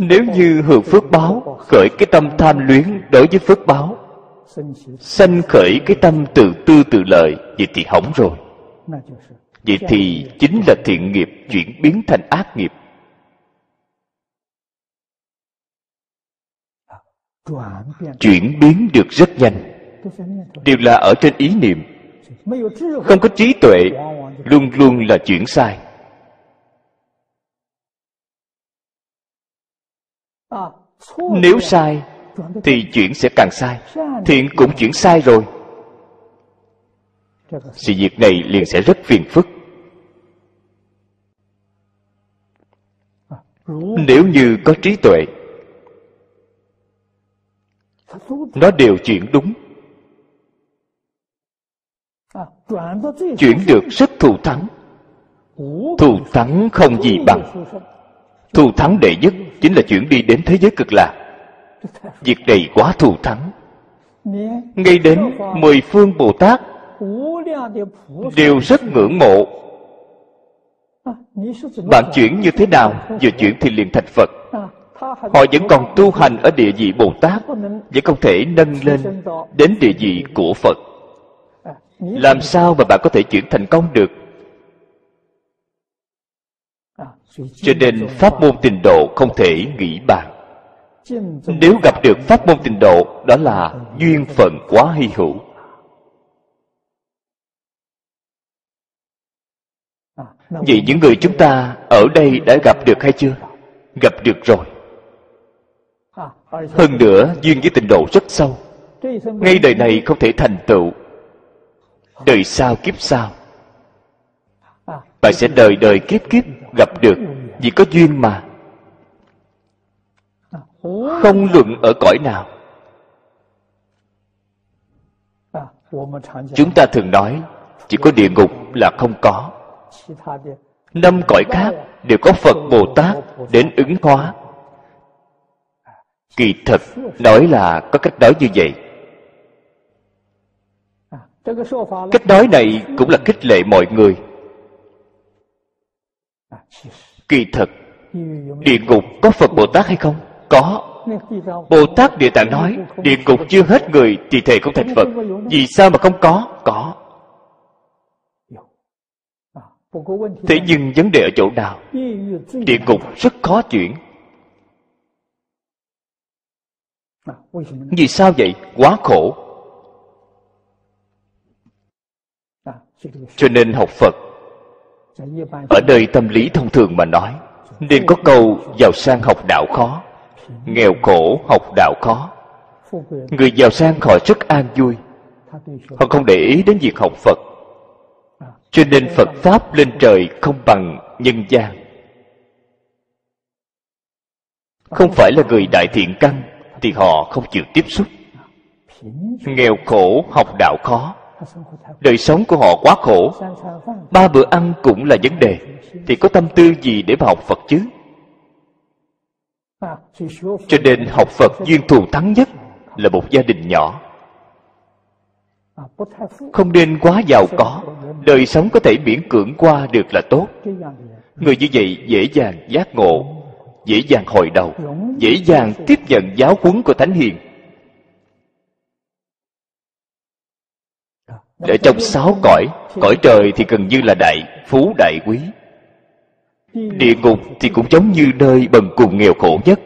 nếu như hưởng phước báo, khởi cái tâm tham luyến đối với phước báo, sanh khởi cái tâm tự tư tự lợi vậy thì hỏng rồi. Vậy thì chính là thiện nghiệp chuyển biến thành ác nghiệp. Chuyển biến được rất nhanh. Đều là ở trên ý niệm. Không có trí tuệ, luôn luôn là chuyển sai. Nếu sai, thì chuyển sẽ càng sai. Thiện cũng chuyển sai rồi. Sự việc này liền sẽ rất phiền phức. Nếu như có trí tuệ, nó đều chuyển đúng. Chuyển được rất thù thắng. Thù thắng không gì bằng thù thắng đệ nhất chính là chuyển đi đến thế giới cực lạc. Việc này quá thù thắng. Ngay đến mười phương bồ tát đều rất ngưỡng mộ. Bạn chuyển như thế nào? Vừa chuyển thì liền thành phật. Họ vẫn còn tu hành ở địa vị bồ tát, vẫn không thể nâng lên đến địa vị của phật. Làm sao mà bạn có thể chuyển thành công được? Cho nên pháp môn tình độ không thể nghĩ bàn. Nếu gặp được pháp môn tình độ, đó là duyên phận quá hy hữu. Vậy những người chúng ta ở đây đã gặp được hay chưa? Gặp được rồi. Hơn nữa, duyên với tình độ rất sâu. Ngay đời này không thể thành tựu. Đời sau kiếp sau bạn sẽ đời đời kiếp kiếp gặp được, vì có duyên mà. Không luận ở cõi nào. Chúng ta thường nói, chỉ có địa ngục là không có. Năm cõi khác đều có phật bồ tát đến ứng hóa. Kỳ thật, nói là có cách nói như vậy. Cách nói này cũng là khích lệ mọi người kỳ thực địa ngục có phật bồ tát hay không? Có. Bồ tát địa tạng nói địa ngục chưa hết người thì thề không thành phật. vì sao mà không có? Có. Thế nhưng vấn đề ở chỗ nào? Địa ngục rất khó chuyển. Vì sao vậy? Quá khổ. Cho nên học phật ở nơi tâm lý thông thường mà nói, nên có câu giàu sang học đạo khó, nghèo khổ học đạo khó. Người giàu sang họ rất an vui, họ không để ý đến việc học phật. Cho nên phật pháp lên trời không bằng nhân gian. Không phải là người đại thiện căn thì họ không chịu tiếp xúc. Nghèo khổ học đạo khó đời sống của họ quá khổ. Ba bữa ăn cũng là vấn đề. Thì có tâm tư gì để mà học phật chứ? Cho nên học phật duyên thù thắng nhất là một gia đình nhỏ. Không nên quá giàu có. Đời sống có thể miễn cưỡng qua được là tốt. Người như vậy dễ dàng giác ngộ, dễ dàng hồi đầu, dễ dàng tiếp nhận giáo huấn của thánh hiền. Ở trong sáu cõi cõi trời thì gần như là đại phú, đại quý. Địa ngục thì cũng giống như nơi bần cùng nghèo khổ nhất.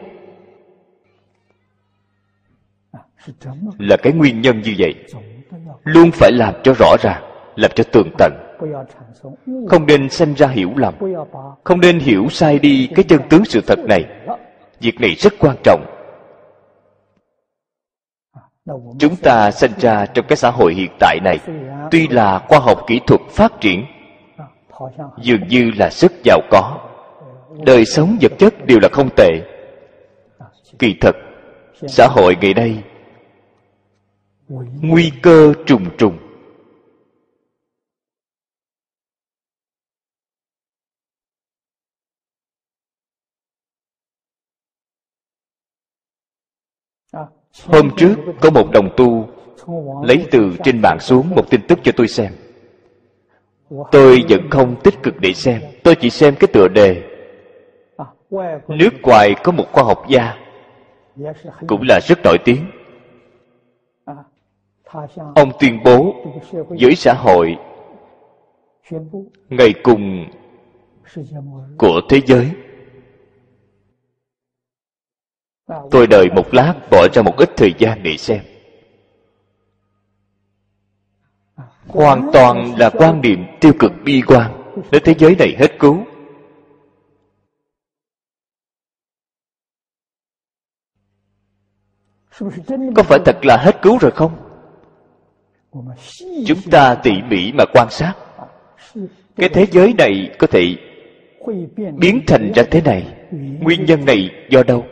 Là cái nguyên nhân như vậy, luôn phải làm cho rõ ràng, làm cho tường tận. Không nên sanh ra hiểu lầm, không nên hiểu sai đi cái chân tướng sự thật này. Việc này rất quan trọng chúng ta sinh ra trong cái xã hội hiện tại này. Tuy là khoa học kỹ thuật phát triển dường như là rất giàu có. Đời sống vật chất đều là không tệ. Kỳ thật xã hội ngày nay nguy cơ trùng trùng hôm trước có một đồng tu lấy từ trên mạng xuống một tin tức cho tôi xem. Tôi vẫn không tích cực để xem, tôi chỉ xem cái tựa đề. Nước ngoài có một khoa học gia cũng là rất nổi tiếng. Ông tuyên bố với xã hội ngày cùng của thế giới tôi đợi một lát, bỏ ra một ít thời gian để xem. Hoàn toàn là quan niệm tiêu cực bi quan. Nếu thế giới này hết cứu. Có phải thật là hết cứu rồi không? Chúng ta tỉ mỉ mà quan sát. Cái thế giới này có thể biến thành ra thế này. Nguyên nhân này do đâu?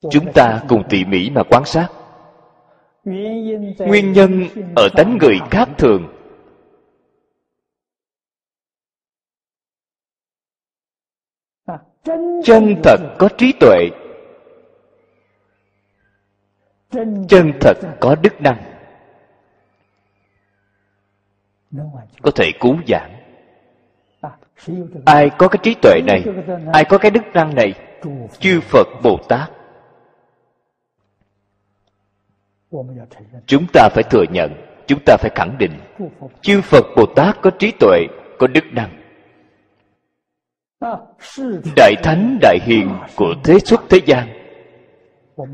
Chúng ta cùng tỉ mỉ mà quan sát. Nguyên nhân ở tánh người khác thường. Chân thật có trí tuệ. Chân thật có đức năng. Có thể cứu giảng ai có cái trí tuệ này? Ai có cái đức năng này? Chư phật bồ tát. Chúng ta phải thừa nhận, chúng ta phải khẳng định. Chư phật bồ tát có trí tuệ, có đức năng. Đại thánh, đại hiền của thế xuất thế gian.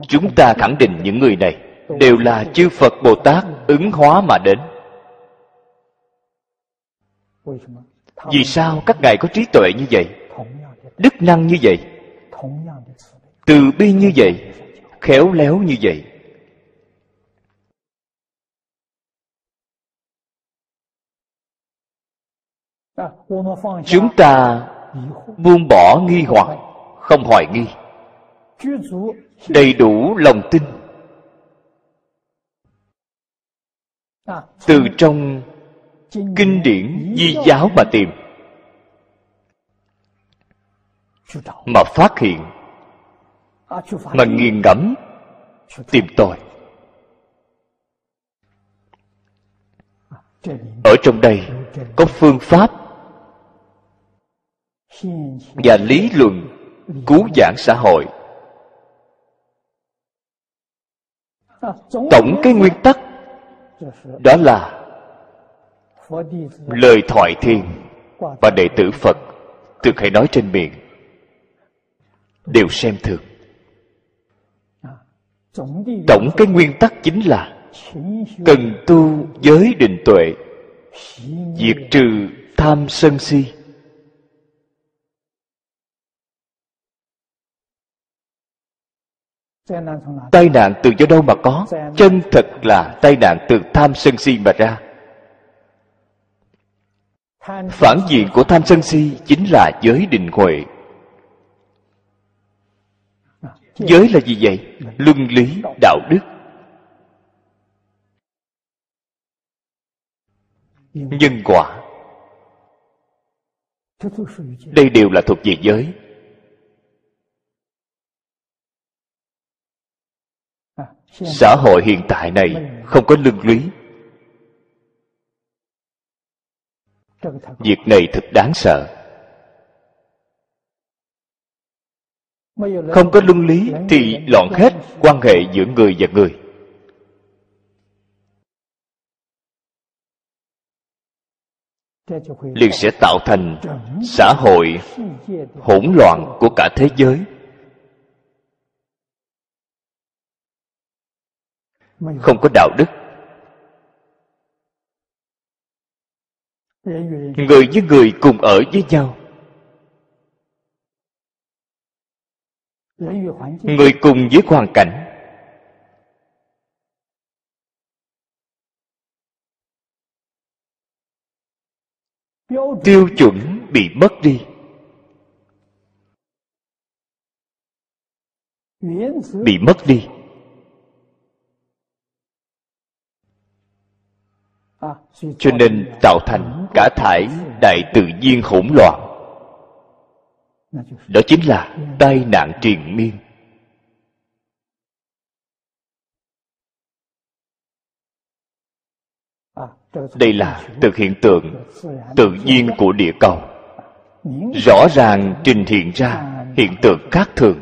Chúng ta khẳng định những người này đều là chư phật bồ tát ứng hóa mà đến. Vì sao các ngài có trí tuệ như vậy? Đức năng như vậy? Từ bi như vậy? Khéo léo như vậy? Chúng ta buông bỏ nghi hoặc không hoài nghi. đầy đủ lòng tin. Từ trong kinh điển di giáo mà tìm mà phát hiện mà nghiền ngẫm tìm tòi. Ở trong đây có phương pháp và lý luận, cứu giảng xã hội. Tổng cái nguyên tắc đó là lời thoại thiền và đệ tử phật thường hay nói trên miệng, đều xem thường. Tổng cái nguyên tắc chính là cần tu giới định tuệ, diệt trừ tham sân si. Tai nạn từ do đâu mà có? Chân thật là tai nạn từ tham sân si mà ra. Phản diện của tham sân si chính là giới định huệ. Giới là gì vậy? Luân lý đạo đức. Nhân quả. Đây đều là thuộc về giới xã hội hiện tại này không có lương lý việc này thật đáng sợ. Không có luân lý thì loạn hết quan hệ giữa người và người. Liền sẽ tạo thành xã hội hỗn loạn của cả thế giới. Không có đạo đức. Người với người cùng ở với nhau. Người cùng với hoàn cảnh. Tiêu chuẩn bị mất đi. Bị mất đi cho nên tạo thành cả thải đại tự nhiên hỗn loạn. Đó chính là tai nạn triền miên. Đây là từ hiện tượng tự nhiên của địa cầu. Rõ ràng trình hiện ra hiện tượng khác thường.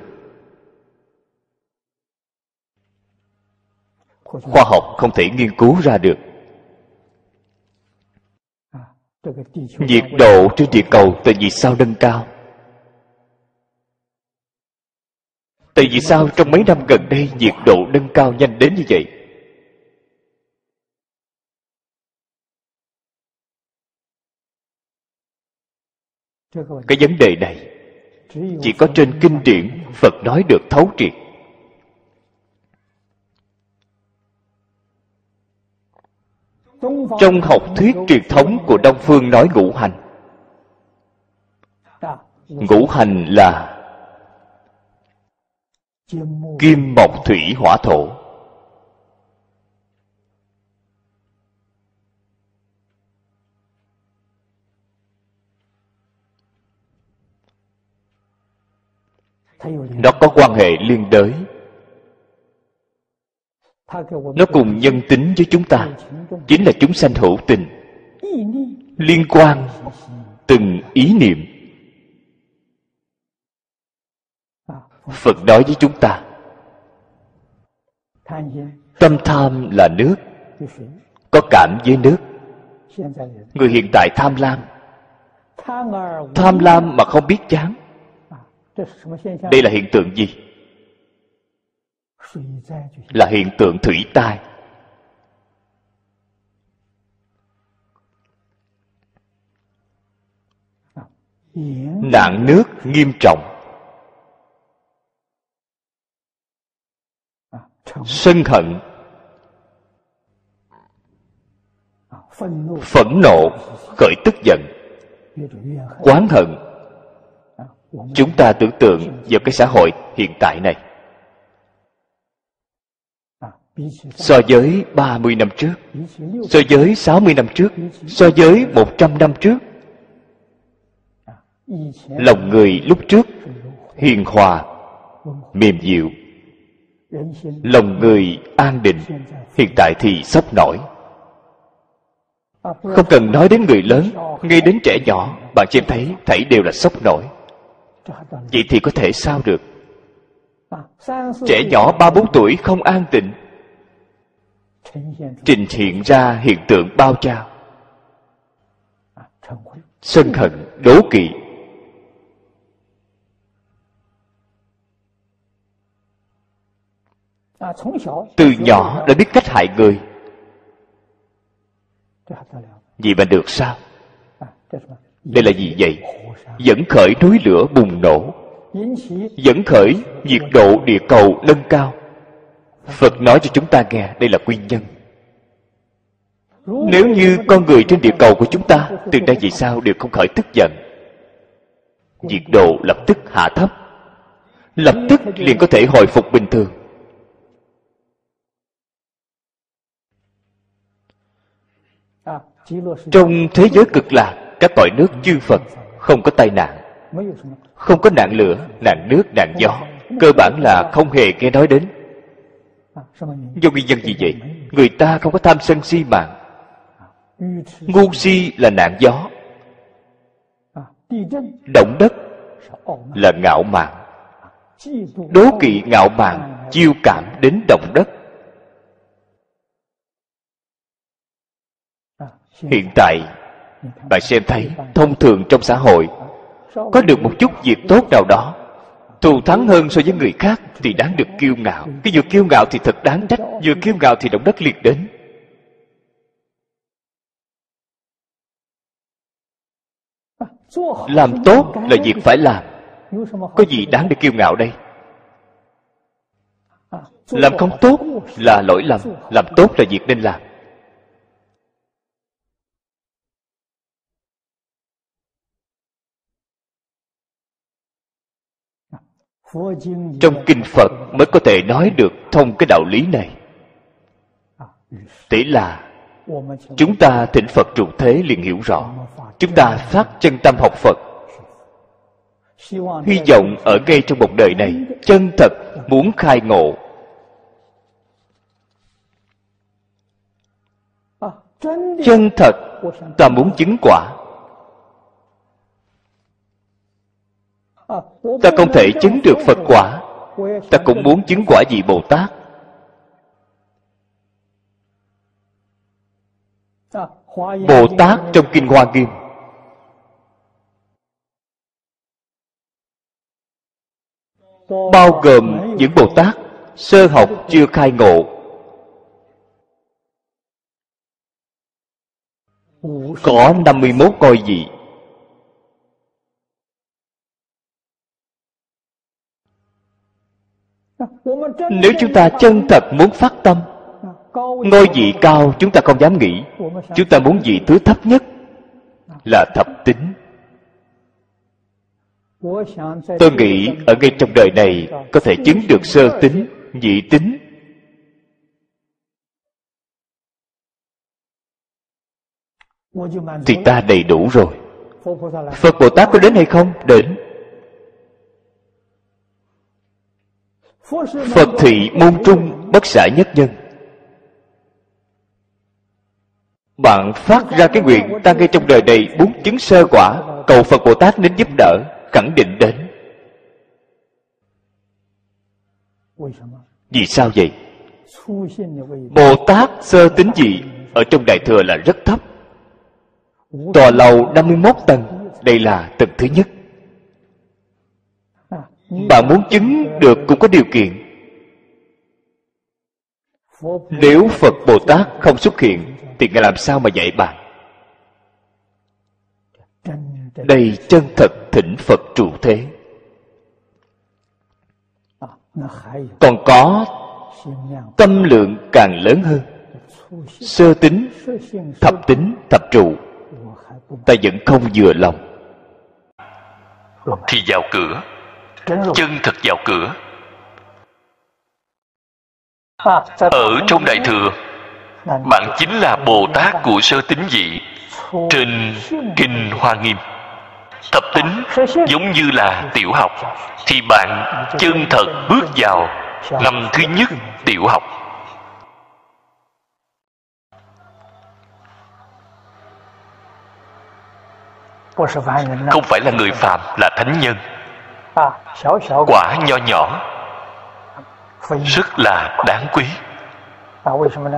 Khoa học không thể nghiên cứu ra được nhiệt độ trên địa cầu tại vì sao nâng cao? Tại vì sao trong mấy năm gần đây nhiệt độ nâng cao nhanh đến như vậy? Cái vấn đề này chỉ có trên kinh điển phật nói được thấu triệt. Trong học thuyết truyền thống của đông phương nói ngũ hành. Ngũ hành là kim mộc thủy hỏa thổ. Nó có quan hệ liên đới nó cùng nhân tính với chúng ta, chính là chúng sanh hữu tình, liên quan từng ý niệm. Phật nói với chúng ta, tâm tham là nước, có cảm với nước. Người hiện tại tham lam tham lam mà không biết chán. Đây là hiện tượng gì? Là hiện tượng thủy tai. Nạn nước nghiêm trọng. Sân hận. Phẫn nộ, khởi tức giận. Quán hận. Chúng ta tưởng tượng vào cái xã hội hiện tại này so với 30 năm trước, so với 60 năm trước, so với 100 năm trước, lòng người lúc trước hiền hòa, mềm dịu. Lòng người an định, hiện tại thì sắp nổi. Không cần nói đến người lớn, ngay đến trẻ nhỏ bạn xem thấy thảy đều là sốc nổi. Vậy thì có thể sao được? Trẻ nhỏ ba bốn tuổi không an tịnh trình hiện ra hiện tượng bao trao. Sân hận đố kỵ. Từ nhỏ đã biết cách hại người. Gì mà được sao? Đây là gì vậy? Dẫn khởi núi lửa bùng nổ. Dẫn khởi nhiệt độ địa cầu nâng cao phật nói cho chúng ta nghe, đây là nguyên nhân. Nếu như con người trên địa cầu của chúng ta, từ đây vì sao đều không khởi tức giận. Nhiệt độ lập tức hạ thấp. Lập tức liền có thể hồi phục bình thường. Trong thế giới cực lạc, các cõi nước chư phật không có tai nạn. Không có nạn lửa, nạn nước, nạn gió. Cơ bản là không hề nghe nói đến do nguyên nhân gì vậy, người ta không có tham sân si mạng. Ngu si là nạn gió, động đất là ngạo mạn. Đố kỵ ngạo mạn chiêu cảm đến động đất. Hiện tại, bạn xem thấy thông thường trong xã hội có được một chút việc tốt nào đó thù thắng hơn so với người khác thì đáng được kiêu ngạo. Cái vừa kiêu ngạo thì thật đáng trách, vừa kiêu ngạo thì động đất liệt đến. Làm tốt là việc phải làm. Có gì đáng để kiêu ngạo đây? Làm không tốt là lỗi lầm, làm tốt là việc nên làm. Trong kinh phật mới có thể nói được thông cái đạo lý này. Tỷ là, chúng ta thỉnh phật trụ thế liền hiểu rõ. Chúng ta phát chân tâm học phật. Hy vọng ở ngay trong một đời này, chân thật muốn khai ngộ. Chân thật ta muốn chứng quả. Ta không thể chứng được phật quả. Ta cũng muốn chứng quả vị bồ tát. Bồ tát trong kinh hoa nghiêm. Bao gồm những bồ tát sơ học chưa khai ngộ. Có 51 ngôi vị. Nếu chúng ta chân thật muốn phát tâm, ngôi vị cao chúng ta không dám nghĩ. Chúng ta muốn vị thứ thấp nhất là thập tính. Tôi nghĩ ở ngay trong đời này có thể chứng được sơ tính, nhị tính. Thì ta đầy đủ rồi. Phật bồ tát có đến hay không? Đến. Phật thị môn trung bất xả nhất nhân. Bạn phát ra cái nguyện ta ngay trong đời này muốn chứng sơ quả, cầu phật bồ tát đến giúp đỡ, khẳng định đến. Vì sao vậy? Bồ tát sơ tính gì ở trong đại thừa là rất thấp. Tòa lầu 51 tầng, đây là tầng thứ nhất bạn muốn chứng được cũng có điều kiện. Nếu phật bồ tát không xuất hiện, thì ngài làm sao mà dạy bạn đây chân thật thỉnh phật trụ thế. Còn có tâm lượng càng lớn hơn. Sơ tính thập tính thập trụ, ta vẫn không vừa lòng. Thì vào cửa chân thật vào cửa. Ở trong đại thừa bạn chính là bồ tát của sơ tính vị trên kinh hoa nghiêm thập tính giống như là tiểu học. Thì bạn chân thật bước vào năm thứ nhất tiểu học. Không phải là người phàm là thánh nhân quả nho nhỏ. Rất là đáng quý.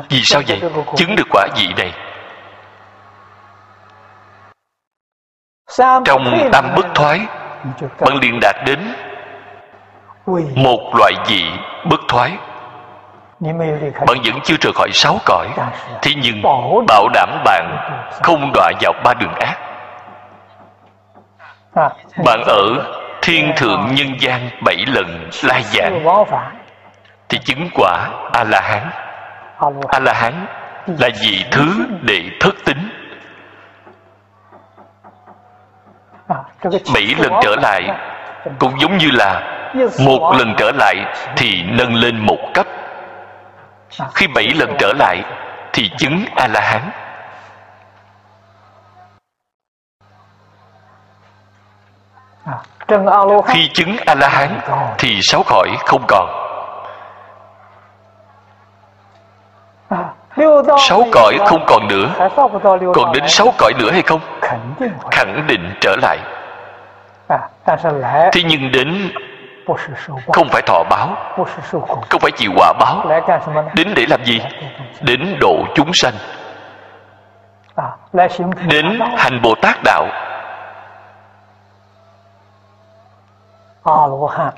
Vì sao vậy? Chứng được quả vị này. Trong tam bất thoái bạn liền đạt đến một loại vị bất thoái. Bạn vẫn chưa rời khỏi sáu cõi, thế nhưng bảo đảm bạn không đọa vào ba đường ác. Bạn ở thiên thượng nhân gian bảy lần lai giảng thì chứng quả a la hán a la hán là vị thứ đệ thất tính. Bảy lần trở lại cũng giống như là một lần trở lại thì nâng lên một cấp. Khi bảy lần trở lại thì chứng a la hán khi chứng a la hán thì sáu khỏi không còn. Sáu cõi không còn nữa. Còn đến sáu cõi nữa hay không? Khẳng định trở lại. Thế nhưng đến không phải thọ báo không phải chịu quả báo. Đến để làm gì? Đến độ chúng sanh. Đến hành bồ tát đạo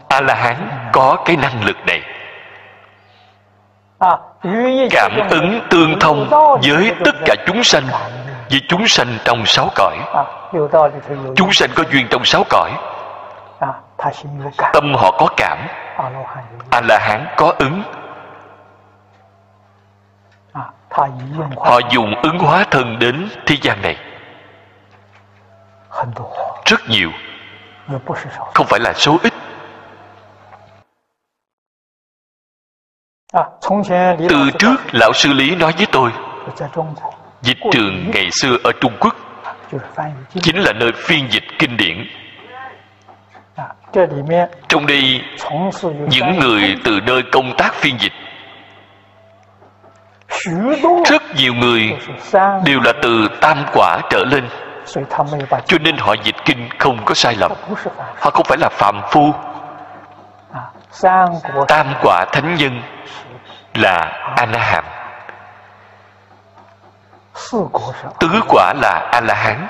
a la hán có cái năng lực này. Cảm ứng tương thông với tất cả chúng sanh với chúng sanh trong sáu cõi. Chúng sanh có duyên trong sáu cõi. Tâm họ có cảm. A la hán có ứng. Họ dùng ứng hóa thân đến thế gian này. Rất nhiều không phải là số ít. Từ trước lão sư lý nói với tôi dịch trường ngày xưa ở trung quốc chính. là nơi phiên dịch kinh điển. Trong đây những người từ nơi công tác phiên dịch rất nhiều người đều là từ tam quả trở lên cho nên họ dịch kinh không có sai lầm. Họ không phải là phạm phu. Tam quả thánh nhân là a la hàm tứ quả là a la hán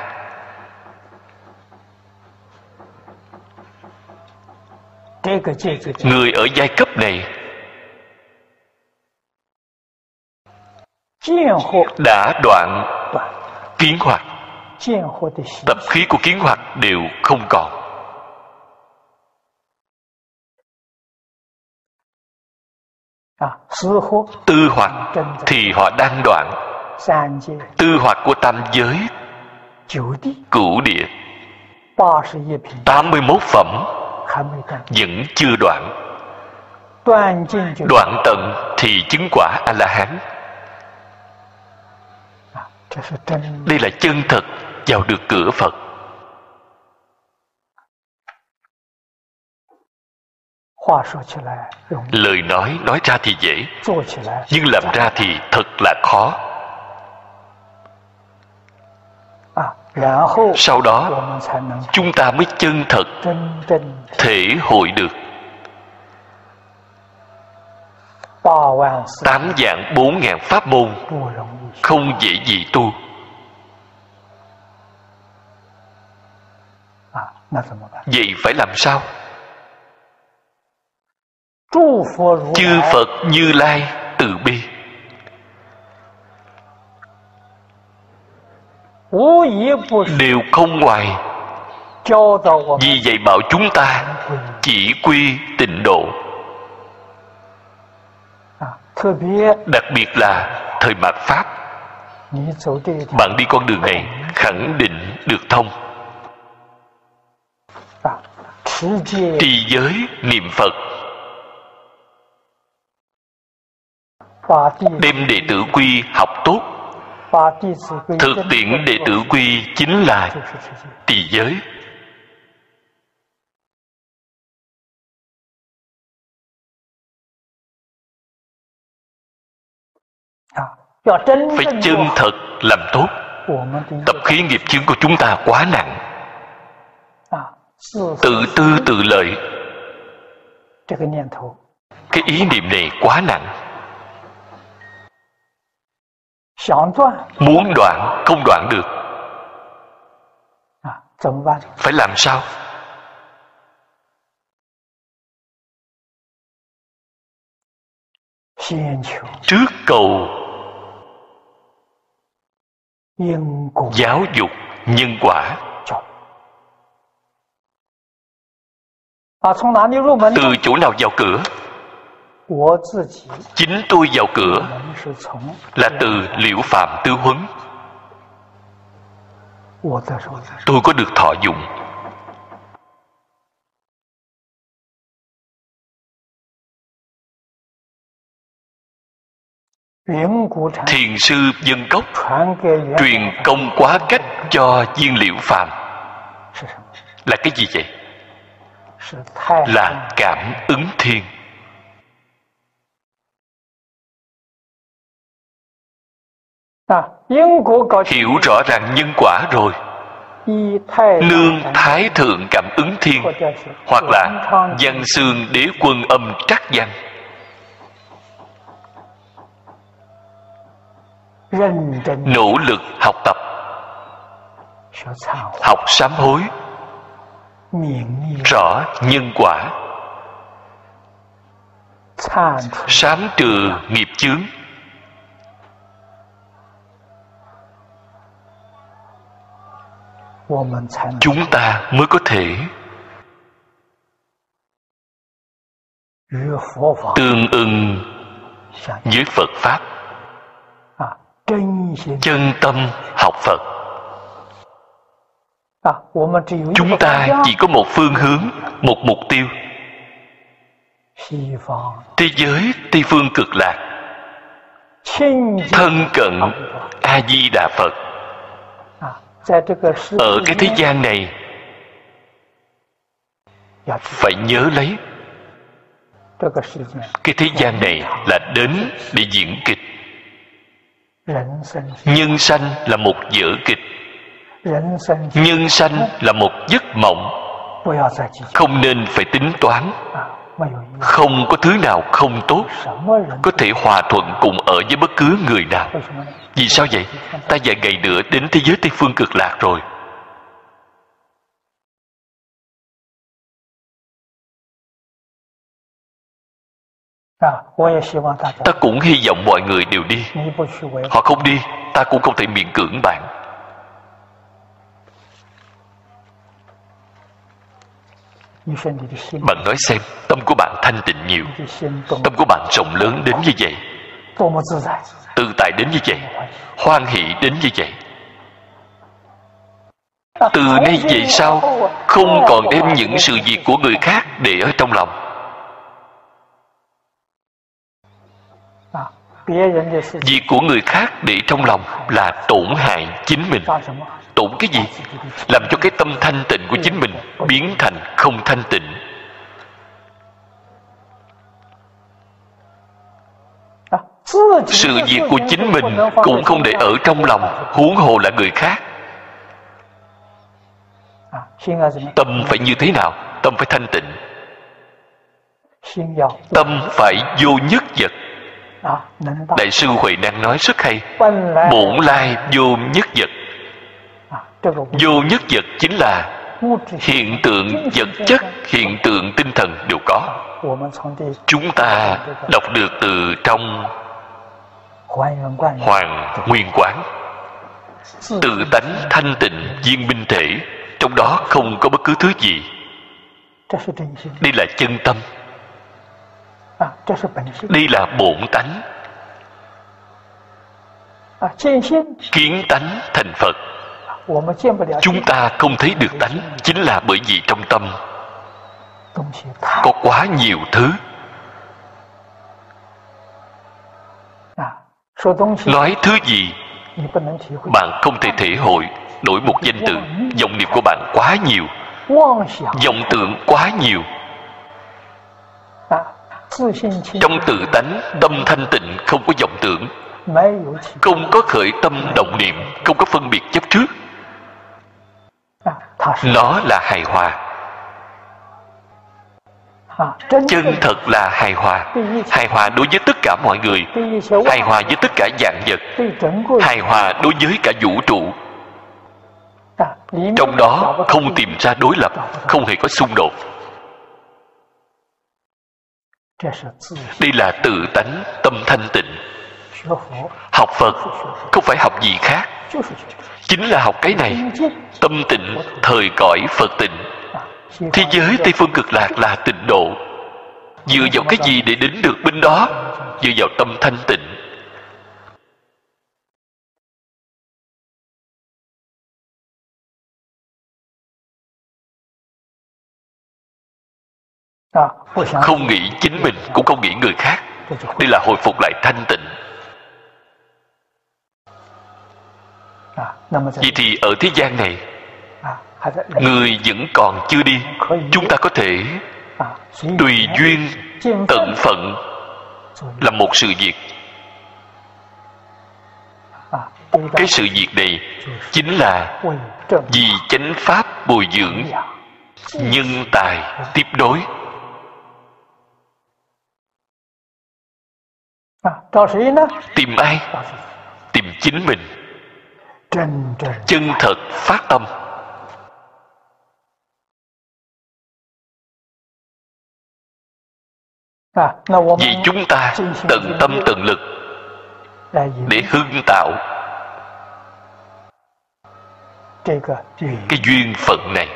người ở giai cấp này đã đoạn kiến hoạt tập khí của kiến hoạt đều không còn. Tư hoạt thì họ đang đoạn. Tư hoạt của tam giới cửu địa. 81 phẩm vẫn chưa đoạn. Đoạn tận thì chứng quả a la hán. Đây là chân thật vào được cửa phật. lời nói nói ra thì dễ nhưng làm ra thì thật là khó. sau đó chúng ta mới chân thật thể hội được. tám dạng bốn ngàn pháp môn không dễ gì tu vậy phải làm sao? Chư phật như lai từ bi. Đều không ngoài. Vì vậy bảo chúng ta chỉ quy tịnh độ. Đặc biệt là thời mạt pháp. Bạn đi con đường này khẳng định được thông trì giới niệm phật. Đem đệ tử quy học tốt. Thực tiễn đệ tử quy chính là trì giới. Phải chân thật làm tốt. tập khí nghiệp chướng của chúng ta quá nặng tự tư tự lợi. Cái ý niệm này quá nặng. Muốn đoạn không đoạn được. Phải làm sao? Trước cầu giáo dục nhân quả từ chỗ nào vào cửa? chính tôi vào cửa. Là từ liễu phạm tư huấn. Tôi có được thọ dụng. Thiền sư dân cốc truyền công quá cách cho viên liễu phàm là cái gì vậy là cảm ứng thiên. Hiểu rõ ràng nhân quả rồi. Nương thái thượng cảm ứng thiên hoặc là văn xương đế quân âm trắc văn. Nỗ lực học tập. Học sám hối rõ nhân quả. Sám trừ nghiệp chướng. Chúng ta mới có thể tương ưng với phật pháp. Chân tâm học phật chúng ta chỉ có một phương hướng một mục tiêu. Thế giới tây phương cực lạc. Thân cận a di đà phật ở cái thế gian này phải nhớ lấy. cái thế gian này là đến để diễn kịch. Nhân sanh là một vở kịch nhân sanh là một giấc mộng. Không nên phải tính toán. Không có thứ nào không tốt. Có thể hòa thuận cùng ở với bất cứ người nào. Vì sao vậy? Ta vài ngày nữa đến thế giới tây phương cực lạc rồi. Ta cũng hy vọng mọi người đều đi. Họ không đi ta cũng không thể miễn cưỡng bạn bạn nói xem tâm của bạn thanh tịnh nhiều. Tâm của bạn rộng lớn đến như vậy. Tự tại đến như vậy. Hoan hỷ đến như vậy. Từ nay về sau không còn đem những sự việc của người khác để ở trong lòng. Việc của người khác để trong lòng là tổn hại chính mình tổn cái gì? Làm cho cái tâm thanh tịnh của chính mình biến thành không thanh tịnh. Sự việc của chính mình cũng không để ở trong lòng, huống hồ là người khác. Tâm phải như thế nào? Tâm phải thanh tịnh. Tâm phải vô nhất vật. Đại sư huệ năng nói rất hay, bổn lai vô nhất vật vô nhất vật chính là hiện tượng vật chất, hiện tượng tinh thần đều có. Chúng ta đọc được từ trong hoàng nguyên quán. Tự tánh thanh tịnh viên minh thể, trong đó không có bất cứ thứ gì. Đây là chân tâm. Đây là bổn tánh. Kiến tánh thành phật chúng ta không thấy được tánh chính là bởi vì trong tâm. Có quá nhiều thứ. Nói thứ gì bạn không thể thể hội đổi một danh từ. Dòng niệm của bạn quá nhiều. Vọng tượng quá nhiều. Trong tự tánh tâm thanh tịnh không có vọng tưởng không có khởi tâm động niệm không có phân biệt chấp trước nó là hài hòa. Chân thật là hài hòa. Hài hòa đối với tất cả mọi người. Hài hòa với tất cả dạng vật. Hài hòa đối với cả vũ trụ. Trong đó không tìm ra đối lập không hề có xung đột. Đây là tự tánh tâm thanh tịnh học phật không phải học gì khác. Chính là học cái này. Tâm tịnh, thời cõi phật tịnh. Thế giới tây phương cực lạc là tịnh độ. Dựa vào cái gì để đến được bên đó? Dựa vào tâm thanh tịnh. Không nghĩ chính mình, cũng không nghĩ người khác. Đây là hồi phục lại thanh tịnh. Vậy thì ở thế gian này người vẫn còn chưa đi chúng ta có thể tùy duyên tận phận là một sự việc. Cái sự việc này chính là vì chánh pháp bồi dưỡng nhân tài tiếp đối. Tìm ai? Tìm chính mình chân thật phát tâm. Vì chúng ta tận tâm tận lực để hưng tạo cái duyên phận này.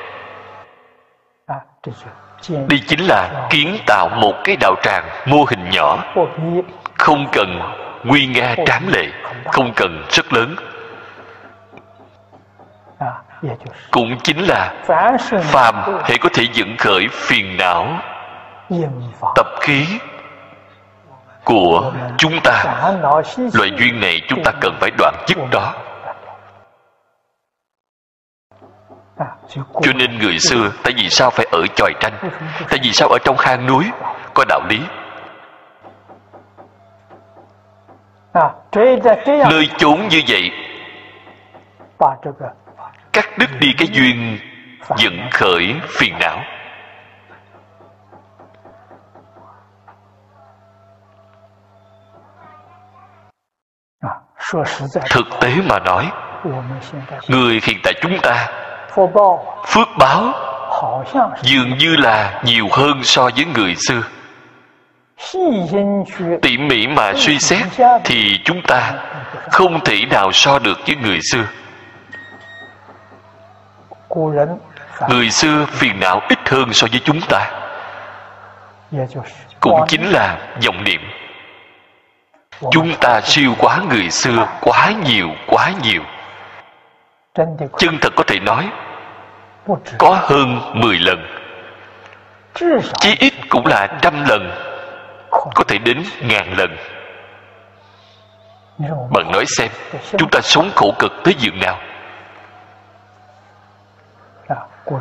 Đây chính là kiến tạo một cái đạo tràng mô hình nhỏ. Không cần nguy nga tráng lệ không cần rất lớn cũng chính là phàm hệ có thể dẫn khởi phiền não tập khí của chúng ta. Loại duyên này chúng ta cần phải đoạn dứt đó. Cho nên người xưa tại vì sao phải ở chòi tranh? Tại vì sao ở trong hang núi có đạo lý? Nơi chốn như vậy cắt đứt đi cái duyên dẫn khởi phiền não. Thực tế mà nói, người hiện tại chúng ta phước báo dường như là nhiều hơn so với người xưa. Tỉ mỉ mà suy xét thì chúng ta không thể nào so được với người xưa người xưa phiền não ít hơn so với chúng ta. Cũng chính là vọng niệm. Chúng ta siêu quá người xưa quá nhiều quá nhiều. Chân thật có thể nói có hơn 10 lần. Chí ít cũng là trăm lần. Có thể đến ngàn lần. Bạn nói xem chúng ta sống khổ cực tới giường nào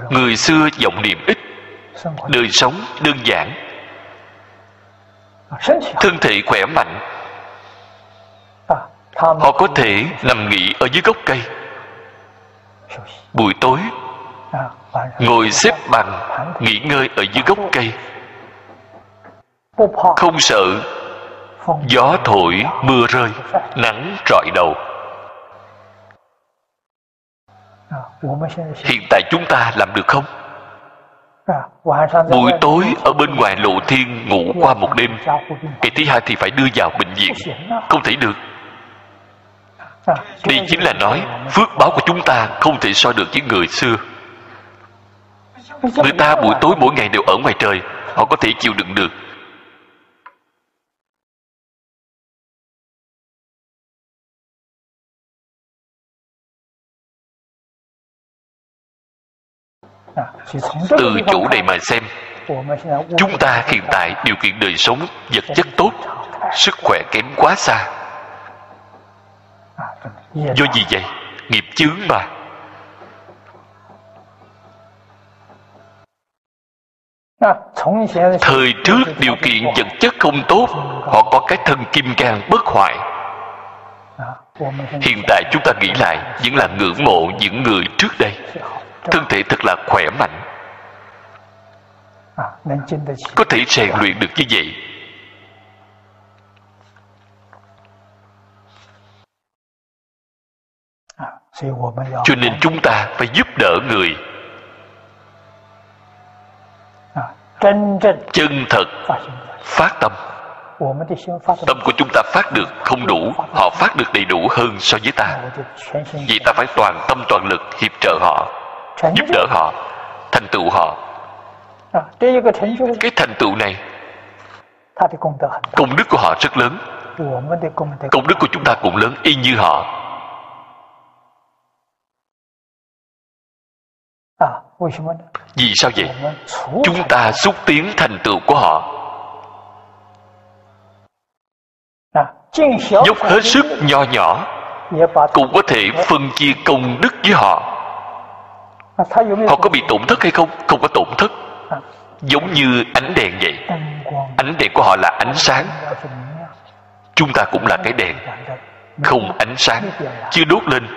người xưa vọng niệm ít, đời sống đơn giản. Thân thể khỏe mạnh, họ có thể nằm nghỉ ở dưới gốc cây. Buổi tối, ngồi xếp bằng, nghỉ ngơi ở dưới gốc cây. Không sợ gió thổi mưa rơi, nắng rọi đầu hiện tại chúng ta làm được không? Buổi tối ở bên ngoài lộ thiên ngủ qua một đêm. ngày thứ hai thì phải đưa vào bệnh viện. Không thể được. Đây chính là nói phước báo của chúng ta không thể so được với người xưa. Người ta buổi tối mỗi ngày đều ở ngoài trời họ có thể chịu đựng được từ chỗ này mà xem chúng ta hiện tại điều kiện đời sống vật chất tốt sức khỏe kém quá xa. Do gì vậy? Nghiệp chướng mà. Thời trước điều kiện vật chất không tốt họ có cái thân kim cang bất hoại. Hiện tại chúng ta nghĩ lại vẫn là ngưỡng mộ những người trước đây thân thể thật là khỏe mạnh. Có thể rèn luyện được như vậy. Cho nên chúng ta phải giúp đỡ người. Chân thật. Phát tâm. Tâm. Của chúng ta phát được không đủ họ phát được đầy đủ hơn so với ta. Vậy ta phải toàn tâm toàn lực hiệp trợ họ giúp đỡ họ thành tựu họ. Cái thành tựu này công đức của họ rất lớn. Công đức của chúng ta cũng lớn y như họ. Vì sao vậy? Chúng ta xúc tiến thành tựu của họ. Dốc hết sức nho nhỏ cũng có thể phân chia công đức với họ họ có bị tổn thất hay không? Không có tổn thất. Giống như ánh đèn vậy. Ánh đèn của họ là ánh sáng. Chúng ta cũng là cái đèn. Không ánh sáng. Chưa đốt lên.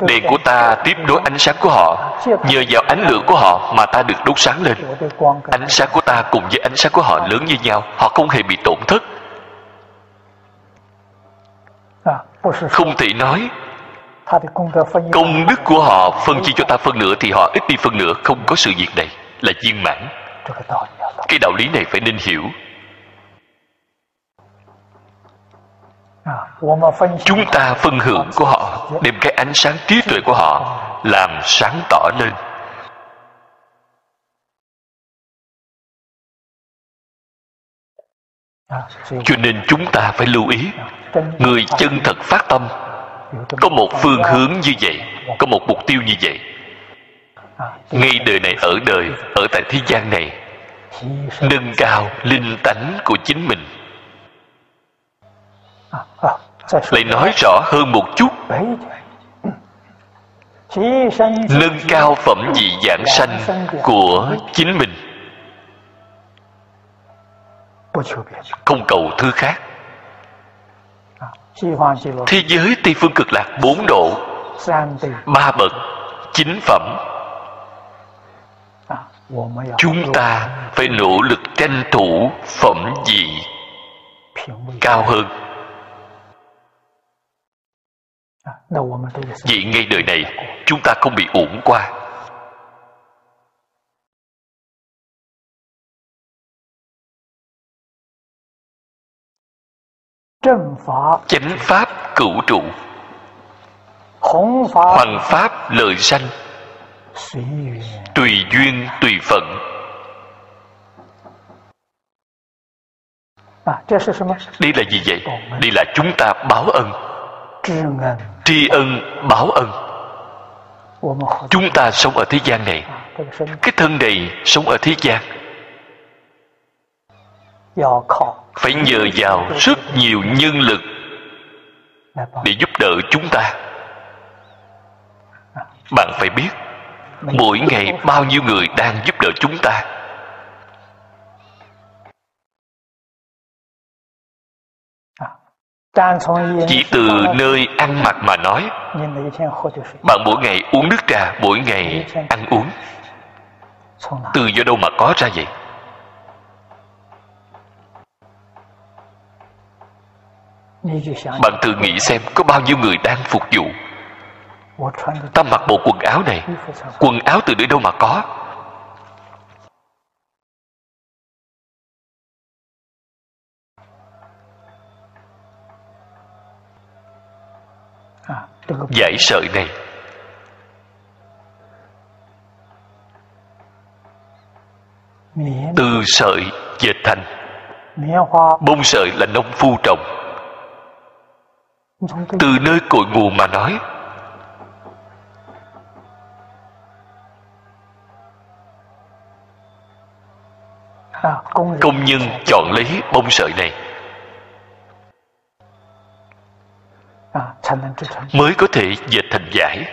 Đèn của ta tiếp nối ánh sáng của họ. Nhờ vào ánh lửa của họ mà ta được đốt sáng lên. Ánh sáng của ta cùng với ánh sáng của họ lớn như nhau. Họ không hề bị tổn thất. Không thể nói công đức của họ phân chia cho ta phân nửa thì họ ít đi phân nửa không có sự việc này là viên mãn. Cái đạo lý này phải nên hiểu. Chúng ta phân hưởng của họ đem cái ánh sáng trí tuệ của họ làm sáng tỏ lên. Cho nên chúng ta phải lưu ý người chân thật phát tâm có một phương hướng như vậy, có một mục tiêu như vậy. Ngay đời này ở đời, ở tại thế gian này, nâng cao linh tánh của chính mình. Lại nói rõ hơn một chút. Nâng cao phẩm vị giảng sanh của chính mình. Không cầu thứ khác thế giới tây phương cực lạc bốn độ. Ba bậc chính phẩm. Chúng ta phải nỗ lực tranh thủ phẩm vị cao hơn. Vì ngay đời này chúng ta không bị uổng qua chánh pháp cửu trụ. Hoàng pháp. Lợi sanh. Tùy duyên tùy phận. Đây là gì vậy? Đây là chúng ta báo ân. Tri ân báo ân. Chúng ta sống ở thế gian này. Cái thân này sống ở thế gian phải nhờ vào rất nhiều nhân lực để giúp đỡ chúng ta. Bạn phải biết mỗi ngày bao nhiêu người đang giúp đỡ chúng ta. Chỉ từ nơi ăn mặc mà nói bạn mỗi ngày uống nước trà mỗi ngày ăn uống. Từ do đâu mà có ra vậy bạn tự nghĩ xem có bao nhiêu người đang phục vụ. Ta mặc bộ quần áo này. Quần áo từ nơi đâu mà có? Giải sợi này. Từ sợi dệt thành. Bông sợi là nông phu trồng từ nơi cội nguồn mà nói. Công nhân chọn lấy bông sợi này. Mới có thể dệt thành giải.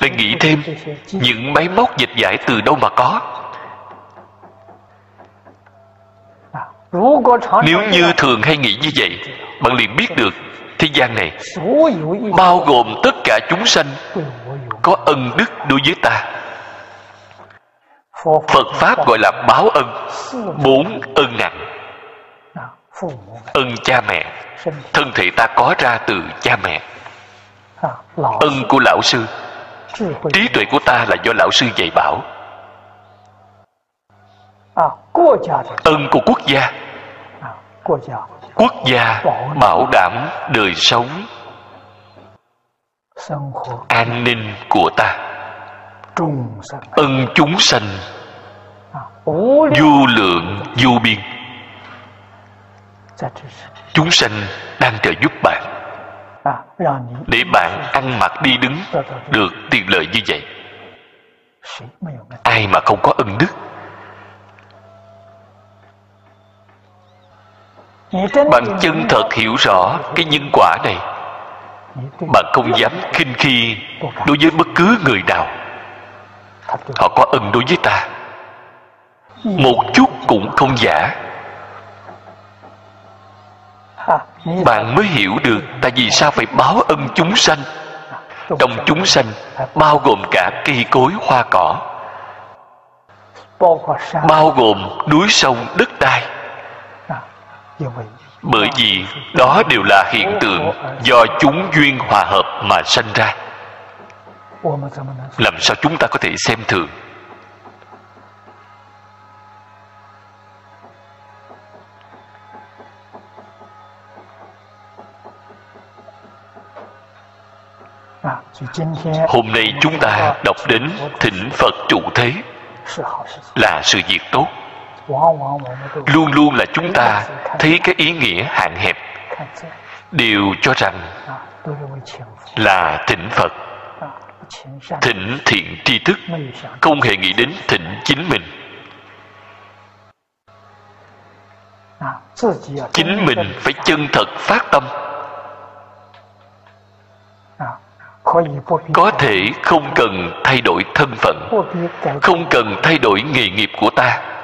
lại nghĩ thêm, những máy móc dịch giải từ đâu mà có? Nếu như thường hay nghĩ như vậy bạn liền biết được thế gian này bao gồm tất cả chúng sanh có ân đức đối với ta. Phật pháp gọi là báo ân bốn ân nặng. Ân cha mẹ thân thể ta có ra từ cha mẹ. Ân của lão sư trí tuệ của ta là do lão sư dạy bảo ân của quốc gia. Quốc gia bảo đảm đời sống an ninh của ta. Ân chúng sanh. Vô lượng vô biên. Chúng sanh đang trợ giúp bạn. Để bạn ăn mặc đi đứng. Được tiện lợi như vậy. Ai mà không có ân đức bạn chân thật hiểu rõ cái nhân quả này. Bạn không dám khinh khi đối với bất cứ người nào. Họ có ân đối với ta. Một chút cũng không giả. Bạn mới hiểu được tại vì sao phải báo ân chúng sanh. Trong chúng sanh bao gồm cả cây cối hoa cỏ. Bao gồm núi sông đất đai bởi vì đó đều là hiện tượng do chúng duyên hòa hợp mà sanh ra. Làm sao chúng ta có thể xem thường? Hôm nay chúng ta đọc đến thỉnh phật trụ thế là sự việc tốt luôn luôn là chúng ta thấy cái ý nghĩa hạn hẹp. Đều cho rằng là thỉnh phật, thỉnh thiện tri thức, không hề nghĩ đến thỉnh chính mình. Chính mình phải chân thật phát tâm. Có thể không cần thay đổi thân phận, không cần thay đổi nghề nghiệp của ta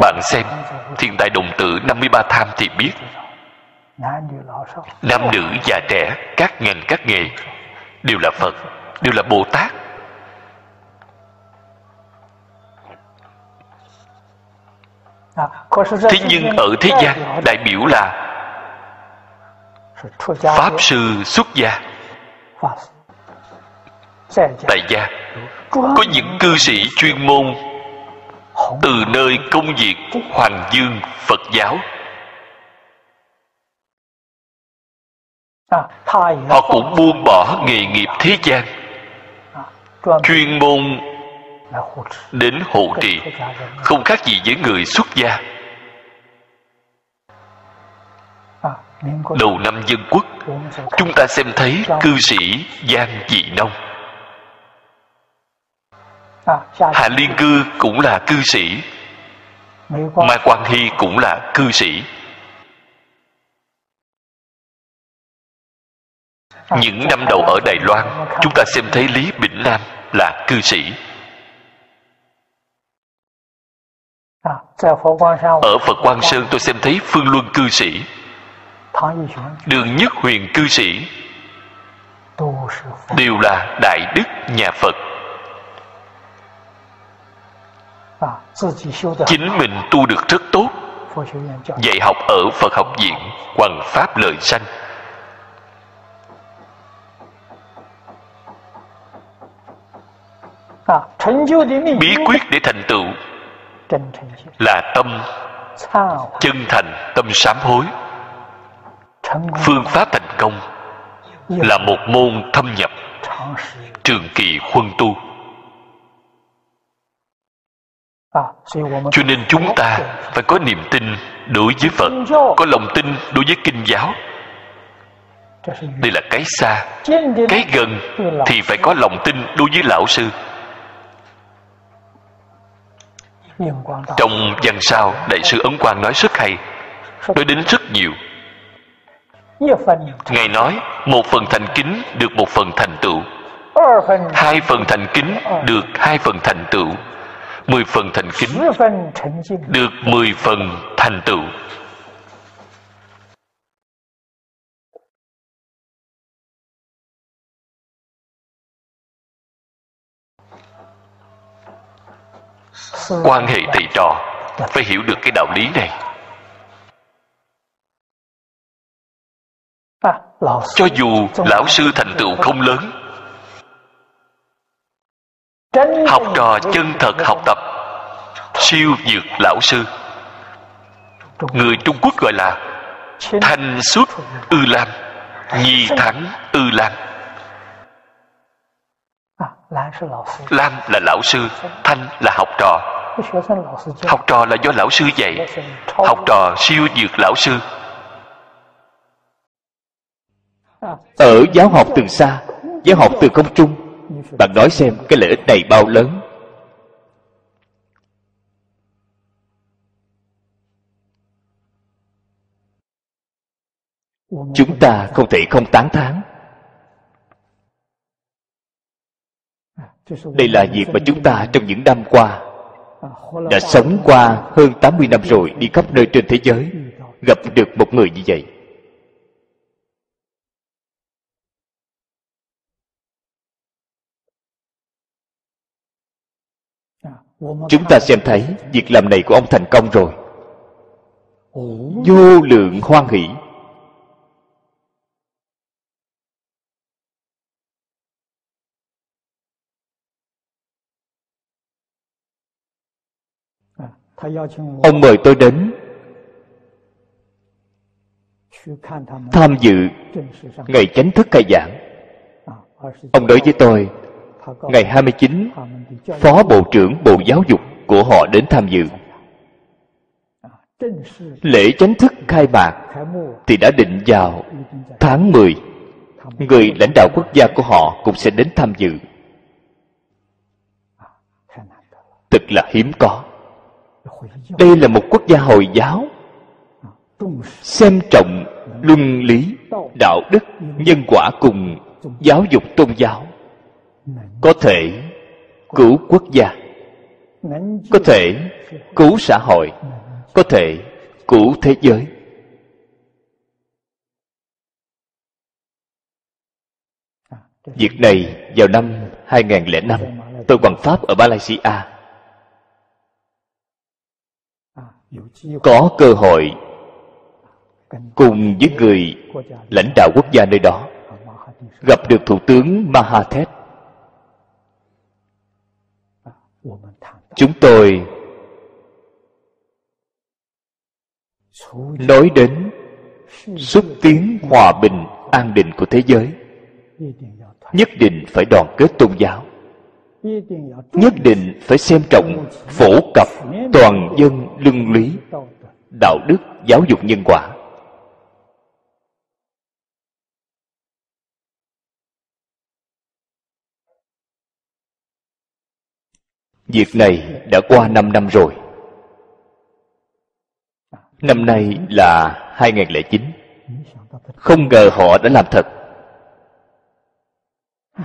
bạn xem, thiên tài đồng tử 53 tham thì biết. Nam nữ già trẻ, các ngành, các nghề đều là phật, đều là bồ tát. Thế nhưng ở thế gian, đại biểu là pháp sư xuất gia. Tại gia, có những cư sĩ chuyên môn từ nơi công việc hoàng dương phật giáo. Họ cũng buông bỏ nghề nghiệp thế gian. Chuyên môn đến hộ trì. không khác gì với người xuất gia. Đầu năm dân quốc chúng ta xem thấy cư sĩ giang dị nông hạ liên cư cũng là cư sĩ. Mai quang hy cũng là cư sĩ. Những năm đầu ở đài loan chúng ta xem thấy lý bỉnh nam là cư sĩ. Ở phật quang sơn tôi xem thấy phương luân cư sĩ. Đường nhất huyền cư sĩ. Đều là đại đức nhà phật chính mình tu được rất tốt. Dạy học ở phật học viện hoằng pháp lợi sanh. Bí quyết để thành tựu là tâm chân thành tâm sám hối. Phương pháp thành công là một môn thâm nhập. Trường kỳ khuân tu Ờ, cho nên chúng ta phải có niềm tin đối với phật, có lòng tin đối với kinh giáo. Đây là cái xa, cái gần thì phải có lòng tin đối với lão sư. Trong văn sao, đại sư ấn quang nói rất hay, nói đến rất nhiều. Ngài nói, một phần thành kính được một phần thành tựu. Hai phần thành kính được hai phần thành tựu mười phần thành kính được mười phần thành tựu. Quan hệ thầy trò phải hiểu được cái đạo lý này. Cho dù lão sư thành tựu không lớn học trò chân thật học tập. Siêu dược lão sư. Người trung quốc gọi là thanh xuất ư lam nhi thắng ư lam lam là lão sư, thanh là học trò. Học trò là do lão sư dạy. Học trò siêu dược lão sư. Ở giáo học từ xa, giáo học từ không trung bạn nói xem, cái lợi ích này bao lớn? Chúng ta không thể không tán thán. Đây là việc mà chúng ta trong những năm qua đã sống qua hơn 80 năm rồi đi khắp nơi trên thế giới, gặp được một người như vậy. Chúng ta xem thấy việc làm này của ông thành công rồi. Vô lượng hoan hỷ. Ông mời tôi đến tham dự ngày chánh thức khai giảng. Ông nói với tôi ngày 29 phó bộ trưởng bộ giáo dục của họ đến tham dự. Lễ chánh thức khai mạc thì đã định vào tháng 10 người lãnh đạo quốc gia của họ cũng sẽ đến tham dự. Thật là hiếm có. Đây là một quốc gia hồi giáo. Xem trọng luân lý, đạo đức, nhân quả cùng giáo dục tôn giáo có thể cứu quốc gia. Có thể cứu xã hội. Có thể cứu thế giới. Việc này vào năm 2005 Tôi bằng Pháp ở Malaysia Có cơ hội Cùng với người lãnh đạo quốc gia nơi đó, Gặp được Thủ tướng Mahathir. Chúng tôi. Nói đến xúc tiến hòa bình an định của thế giới, nhất định phải đoàn kết tôn giáo, nhất định phải xem trọng phổ cập toàn dân luân lý, đạo đức, giáo dục nhân quả. Việc này đã qua 5 năm rồi. Năm nay là 2009 Không ngờ họ đã làm thật.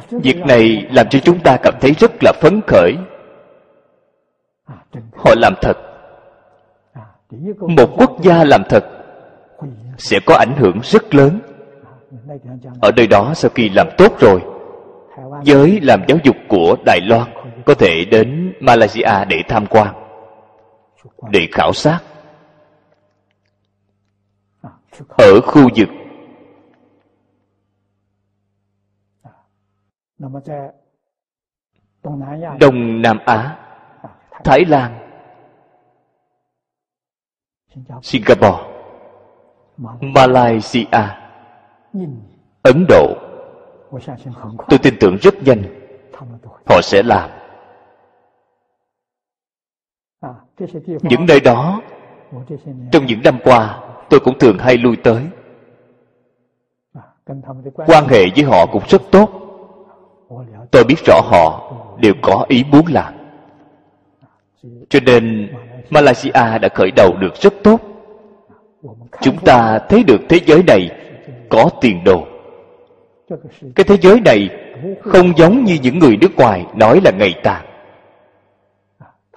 Việc này làm cho chúng ta cảm thấy rất là phấn khởi. Họ làm thật. Một quốc gia làm thật Sẽ có ảnh hưởng rất lớn. Ở nơi đó sau khi làm tốt rồi, Giới làm giáo dục của Đài Loan có thể đến Malaysia để tham quan, Để khảo sát. Ở khu vực đông nam á, thái lan, singapore, malaysia, ấn độ, tôi tin tưởng rất nhanh họ sẽ làm. Những nơi đó, trong những năm qua, tôi cũng thường hay lui tới. Quan hệ với họ cũng rất tốt. Tôi biết rõ họ đều có ý muốn làm. Cho nên malaysia đã khởi đầu được rất tốt. Chúng ta thấy được thế giới này có tiền đồ. Cái thế giới này không giống như những người nước ngoài nói là ngày tàn.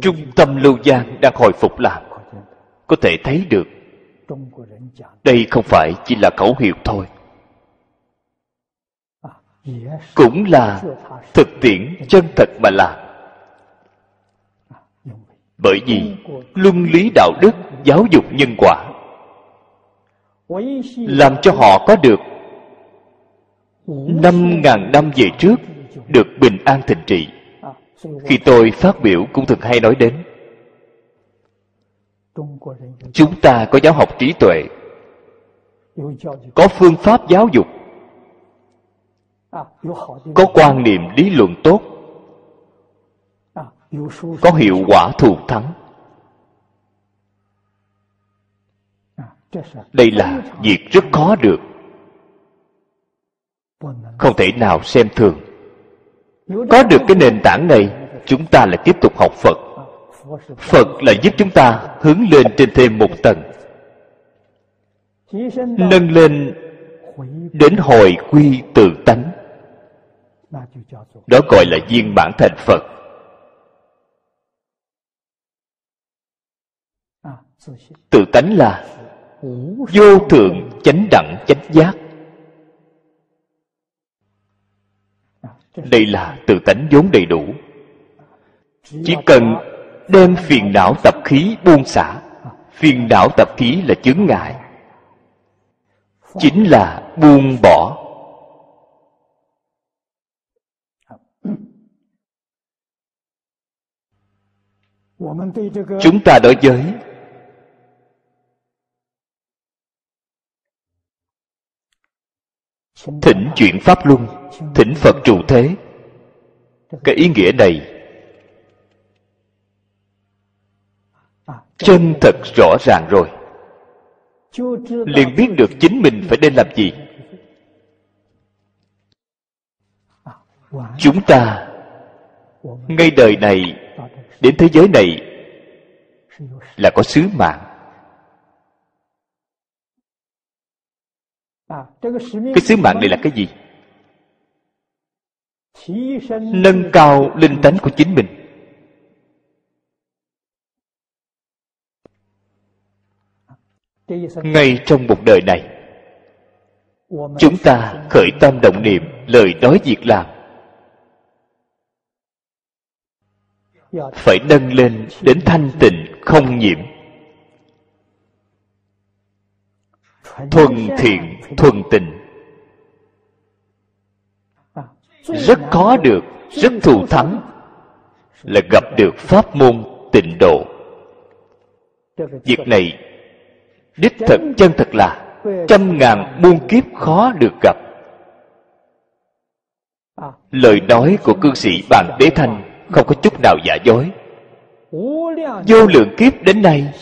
Trung tâm Lưu Giang đang hồi phục lại, có thể thấy được đây không phải chỉ là khẩu hiệu thôi. Cũng là thực tiễn chân thật mà làm. Bởi vì luân lý đạo đức giáo dục nhân quả làm cho họ có được năm ngàn năm về trước được bình an thịnh trị khi tôi phát biểu cũng thường hay nói đến chúng ta có giáo học trí tuệ có phương pháp giáo dục có quan niệm lý luận tốt có hiệu quả thù thắng. Đây là việc rất khó được. Không thể nào xem thường có được cái nền tảng này, chúng ta lại tiếp tục học phật. Phật là giúp chúng ta hướng lên trên thêm một tầng, nâng lên đến hồi quy tự tánh. Đó gọi là viên bản thành phật. Tự tánh là vô thượng chánh đẳng chánh giác. Đây là tự tánh vốn đầy đủ. Chỉ cần đem phiền não tập khí buông xả. Phiền não tập khí là chướng ngại. Chính là buông bỏ. Chúng ta đối với thỉnh chuyển pháp luân, thỉnh phật trụ thế. Cái ý nghĩa này, chân thật rõ ràng rồi. Liền biết được chính mình phải nên làm gì. Chúng ta, ngay đời này, đến thế giới này, là có sứ mạng. Cái sứ mạng này là cái gì? Nâng cao linh tánh của chính mình. Ngay trong một đời này, chúng ta khởi tâm động niệm lời nói việc làm. Phải nâng lên đến thanh tịnh, không nhiễm. Thuần thiện, thuần tình. Rất khó được, rất thù thắng là gặp được pháp môn tịnh độ. Việc này, đích thật, chân thật là trăm ngàn muôn kiếp khó được gặp. Lời nói của cư sĩ bàn đế thanh không có chút nào giả dối. Vô lượng kiếp đến nay,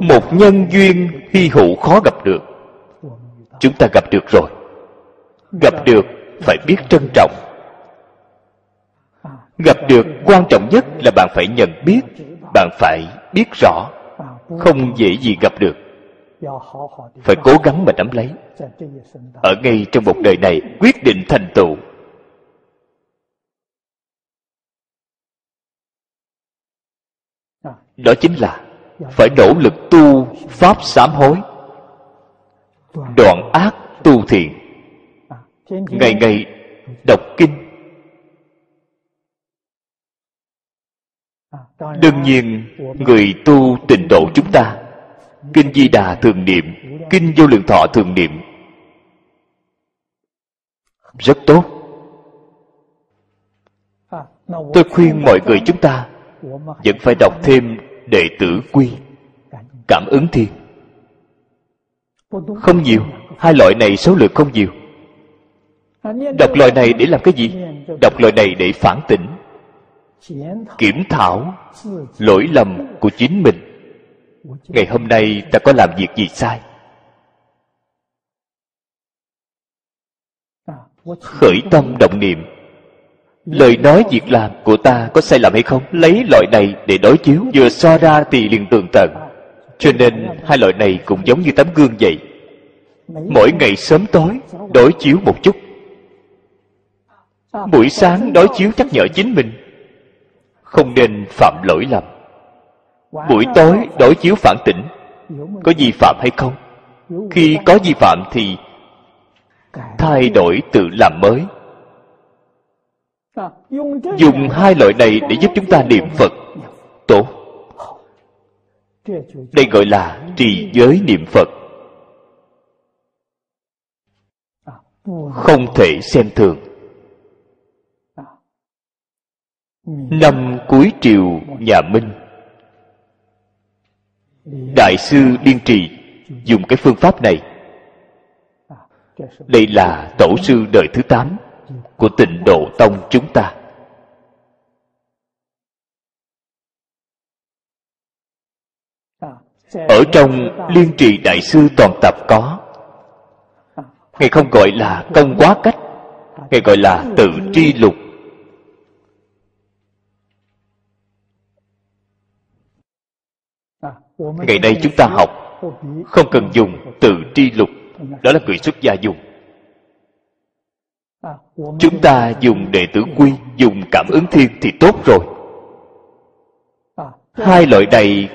một nhân duyên hy hữu khó gặp được chúng ta gặp được rồi. Gặp được, phải biết trân trọng. Gặp được quan trọng nhất là bạn phải nhận biết, bạn phải biết rõ. Không dễ gì gặp được. Phải cố gắng mà nắm lấy. Ở ngay trong một đời này, quyết định thành tựu. Đó chính là phải nỗ lực tu pháp sám hối đoạn ác tu thiện. Ngày ngày đọc kinh. Đương nhiên, người tu tịnh độ chúng ta, kinh di đà thường niệm, kinh vô lượng thọ thường niệm. Rất tốt. Tôi khuyên mọi người chúng ta vẫn phải đọc thêm đệ tử quy. Cảm ứng thiên không nhiều. Hai loại này số lượng không nhiều. Đọc loại này để làm cái gì? Đọc loại này để phản tỉnh, kiểm thảo lỗi lầm của chính mình. Ngày hôm nay ta có làm việc gì sai? Khởi tâm động niệm. Lời nói việc làm của ta có sai lầm hay không? Lấy loại này để đối chiếu, vừa so ra thì liền tường tận cho nên hai loại này cũng giống như tấm gương vậy. Mỗi ngày sớm tối, đối chiếu một chút. Buổi sáng đối chiếu nhắc nhở chính mình. Không nên phạm lỗi lầm. Buổi tối đối chiếu phản tỉnh. Có vi phạm hay không? Khi có vi phạm thì thay đổi tự làm mới. Dùng hai loại này để giúp chúng ta niệm phật. Tốt đây gọi là trì giới niệm phật. Không thể xem thường. Năm cuối triều nhà minh, đại sư liên trì dùng cái phương pháp này. Đây là tổ sư đời thứ tám của tịnh độ tông chúng ta. Ở trong liên trì đại sư toàn tập có. Ngài không gọi là công quá cách, ngài gọi là tự tri lục. Ngày nay chúng ta học, không cần dùng tự tri lục, đó là người xuất gia dùng. Chúng ta dùng đệ tử quy, dùng cảm ứng thiên thì tốt rồi. Hai loại này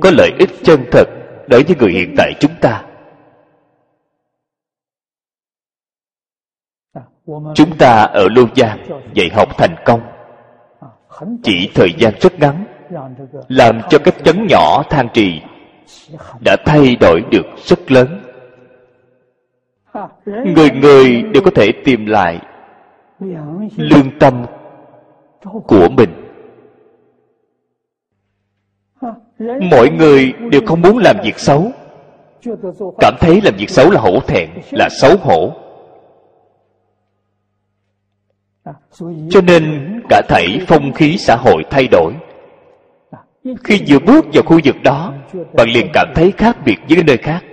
có lợi ích chân thật đối với người hiện tại chúng ta. Chúng ta ở lô giang dạy học thành công. Chỉ thời gian rất ngắn, làm cho cái chấn nhỏ than trì đã thay đổi được rất lớn. Người người đều có thể tìm lại lương tâm của mình. Mọi người đều không muốn làm việc xấu. Cảm thấy làm việc xấu là hổ thẹn, là xấu hổ. Cho nên cả thảy phong khí xã hội thay đổi. Khi vừa bước vào khu vực đó, bạn liền cảm thấy khác biệt với nơi khác.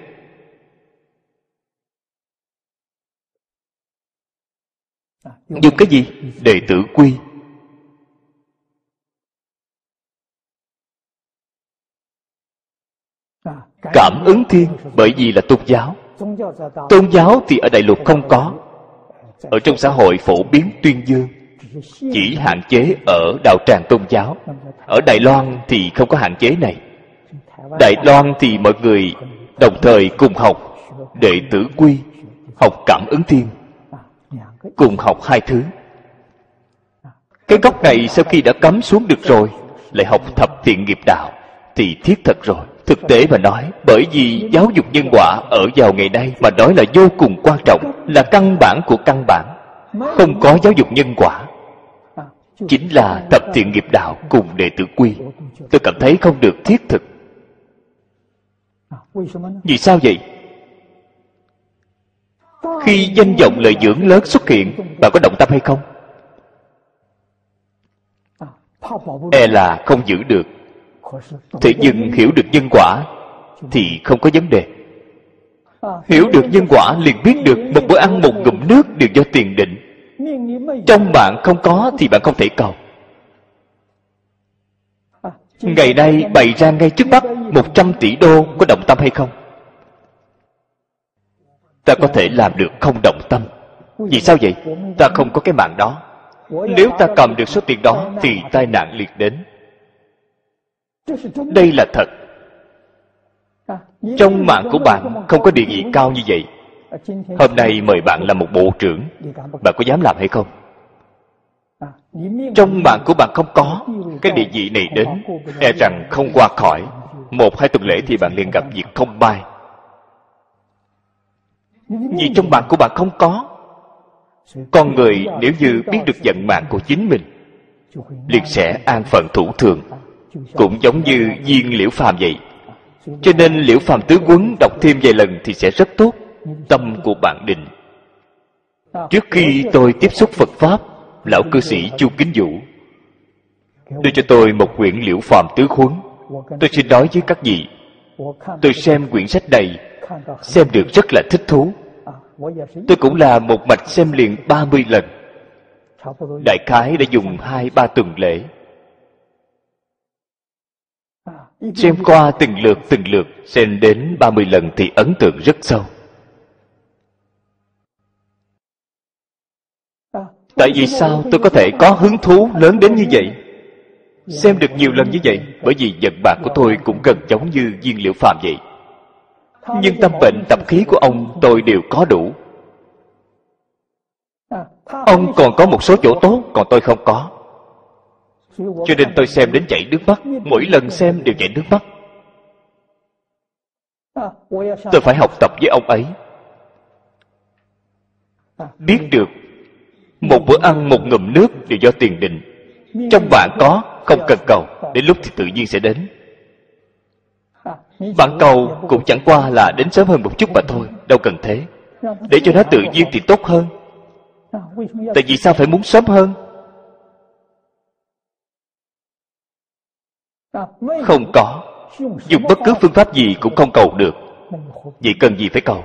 Dùng cái gì? Đệ tử quy. Cảm ứng thiên bởi vì là tôn giáo. Tôn giáo thì ở đại lục không có. Ở trong xã hội phổ biến tuyên dương, chỉ hạn chế ở đạo tràng tôn giáo. Ở đài loan thì không có hạn chế này. Đài loan thì mọi người đồng thời cùng học đệ tử quy, học cảm ứng thiên, cùng học hai thứ. Cái gốc này sau khi đã cấm xuống được rồi, lại học thập thiện nghiệp đạo, thì thiết thật rồi thực tế mà nói, bởi vì giáo dục nhân quả ở vào ngày nay mà nói là vô cùng quan trọng, là căn bản của căn bản. Không có giáo dục nhân quả, chính là tập thiện nghiệp đạo cùng đệ tử quy. Tôi cảm thấy không được thiết thực. Vì sao vậy? Khi danh vọng lợi dưỡng lớn xuất hiện, bạn có động tâm hay không? E là không giữ được thế nhưng hiểu được nhân quả thì không có vấn đề. Hiểu được nhân quả liền biết được một bữa ăn một ngụm nước đều do tiền định. Trong bạn không có thì bạn không thể cầu. Ngày nay bày ra ngay trước mắt một trăm tỷ đô có động tâm hay không? Ta có thể làm được không động tâm. Vì sao vậy? Ta không có cái mạng đó. Nếu ta cầm được số tiền đó thì tai nạn liệt đến đây là thật. Trong mạng của bạn không có địa vị cao như vậy. Hôm nay mời bạn làm một bộ trưởng. Bạn có dám làm hay không? Trong mạng của bạn không có. Cái địa vị này đến e rằng không qua khỏi. Một, hai tuần lễ thì bạn liền gặp việc không bay vì trong mạng của bạn không có. Con người nếu như biết được vận mạng của chính mình, liền sẽ an phận thủ thường cũng giống như viên liễu phàm vậy. Cho nên liễu phàm tứ quấn đọc thêm vài lần thì sẽ rất tốt, tâm của bạn định. Trước khi tôi tiếp xúc phật pháp, lão cư sĩ chu kính vũ đưa cho tôi một quyển liễu phàm tứ huấn tôi xin nói với các vị, tôi xem quyển sách này, xem được rất là thích thú. Tôi cũng là một mạch xem liền 30 lần. Đại khái đã dùng hai ba tuần lễ. Xem qua từng lượt từng lượt xem đến 30 lần thì ấn tượng rất sâu. Tại vì sao tôi có thể có hứng thú lớn đến như vậy? Xem được nhiều lần như vậy, bởi vì vận bạc của tôi cũng gần giống như viên liệu phàm vậy. Nhưng tâm bệnh tập khí của ông tôi đều có đủ. Ông còn có một số chỗ tốt, còn tôi không có cho nên tôi xem đến chảy nước mắt. Mỗi lần xem đều chảy nước mắt. Tôi phải học tập với ông ấy. Biết được, một bữa ăn, một ngụm nước đều do tiền định. Trong bạn có, không cần cầu, đến lúc thì tự nhiên sẽ đến. Bạn cầu cũng chẳng qua là đến sớm hơn một chút mà thôi, đâu cần thế. Để cho nó tự nhiên thì tốt hơn. Tại vì sao phải muốn sớm hơn? Không có. Dùng bất cứ phương pháp gì cũng không cầu được. Vậy cần gì phải cầu?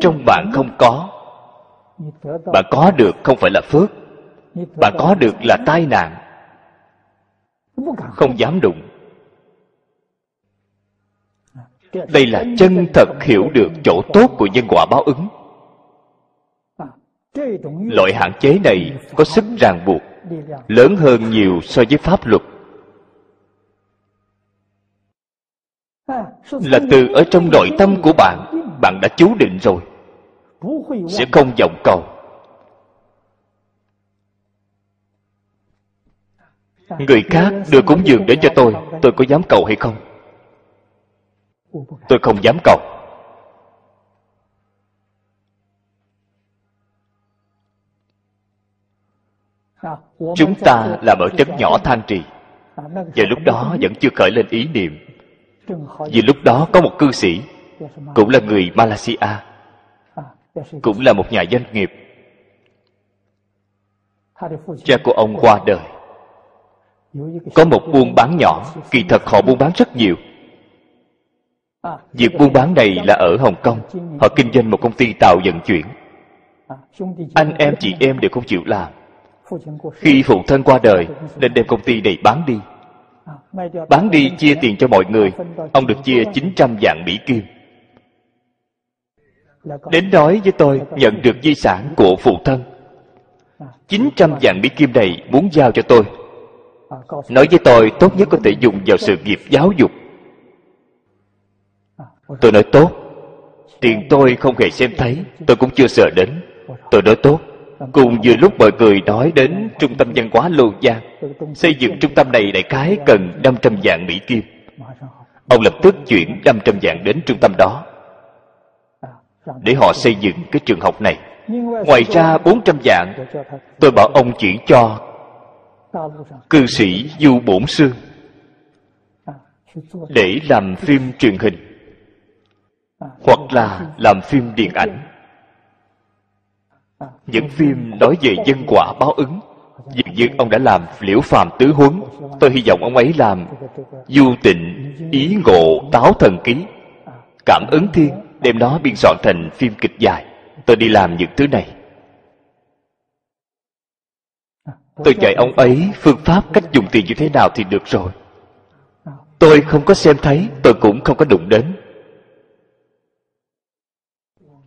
Trong bạn không có. Bạn có được không phải là phước. Bạn có được là tai nạn. Không dám đụng. Đây là chân thật hiểu được chỗ tốt của nhân quả báo ứng. Loại hạn chế này có sức ràng buộc lớn hơn nhiều so với pháp luật. Là từ ở trong nội tâm của bạn bạn đã chú định rồi. Sẽ không vọng cầu. Người khác đưa cúng dường đến cho tôi tôi có dám cầu hay không? Tôi không dám cầu. Chúng ta làm ở trấn nhỏ than trì. Và lúc đó vẫn chưa khởi lên ý niệm. Vì lúc đó có một cư sĩ, cũng là người malaysia, cũng là một nhà doanh nghiệp. Cha của ông qua đời. Có một buôn bán nhỏ, kỳ thật họ buôn bán rất nhiều. Việc buôn bán này là ở hồng kông, họ kinh doanh một công ty tàu vận chuyển. Anh em chị em đều không chịu làm khi phụ thân qua đời nên đem công ty này bán đi. Bán đi chia tiền cho mọi người. Ông được chia 900 vạn mỹ kim. Đến nói với tôi nhận được di sản của phụ thân. 900 vạn mỹ kim này muốn giao cho tôi. Nói với tôi tốt nhất có thể dùng vào sự nghiệp giáo dục. Tôi nói tốt. Tiền tôi không hề xem thấy. Tôi cũng chưa sợ đến. Tôi nói tốt cùng vừa lúc mọi người nói đến trung tâm văn hóa lô giang xây dựng trung tâm này đại khái cần 500 vạn mỹ kim. Ông lập tức chuyển 500 vạn đến trung tâm đó. Để họ xây dựng cái trường học này, ngoài ra 400 vạn, tôi bảo ông chuyển cho cư sĩ du bổn sư để làm phim truyền hình, hoặc là làm phim điện ảnh những phim nói về nhân quả báo ứng. Dường như ông đã làm liễu phàm tứ huấn. Tôi hy vọng ông ấy làm du tịnh ý ngộ táo thần ký. Cảm ứng thiên đem nó biên soạn thành phim kịch dài. Tôi đi làm những thứ này. Tôi dạy ông ấy phương pháp cách dùng tiền như thế nào thì được rồi. Tôi không có xem thấy tôi cũng không có đụng đến.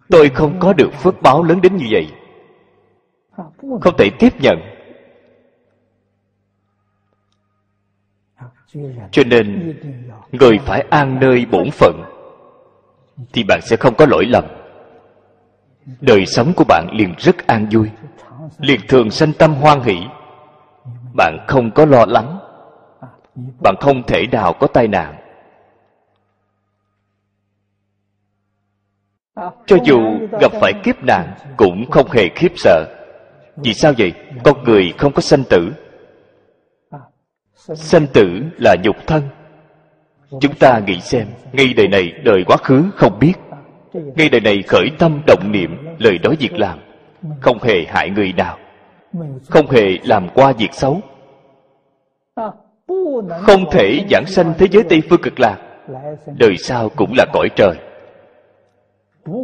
Tôi không có được phước báo lớn đến như vậy không thể tiếp nhận. Cho nên người phải an nơi bổn phận thì bạn sẽ không có lỗi lầm. Đời sống của bạn liền rất an vui liền thường sanh tâm hoan hỷ. Bạn không có lo lắng. Bạn không thể nào có tai nạn. Cho dù gặp phải kiếp nạn cũng không hề khiếp sợ vì sao vậy? Con người không có sanh tử. Sanh tử là nhục thân. Chúng ta nghĩ xem, ngay đời này đời quá khứ không biết. Ngay đời này khởi tâm động niệm, lời nói việc làm. Không hề hại người nào. Không hề làm qua việc xấu. Không thể giảng sanh thế giới tây phương cực lạc. Đời sau cũng là cõi trời.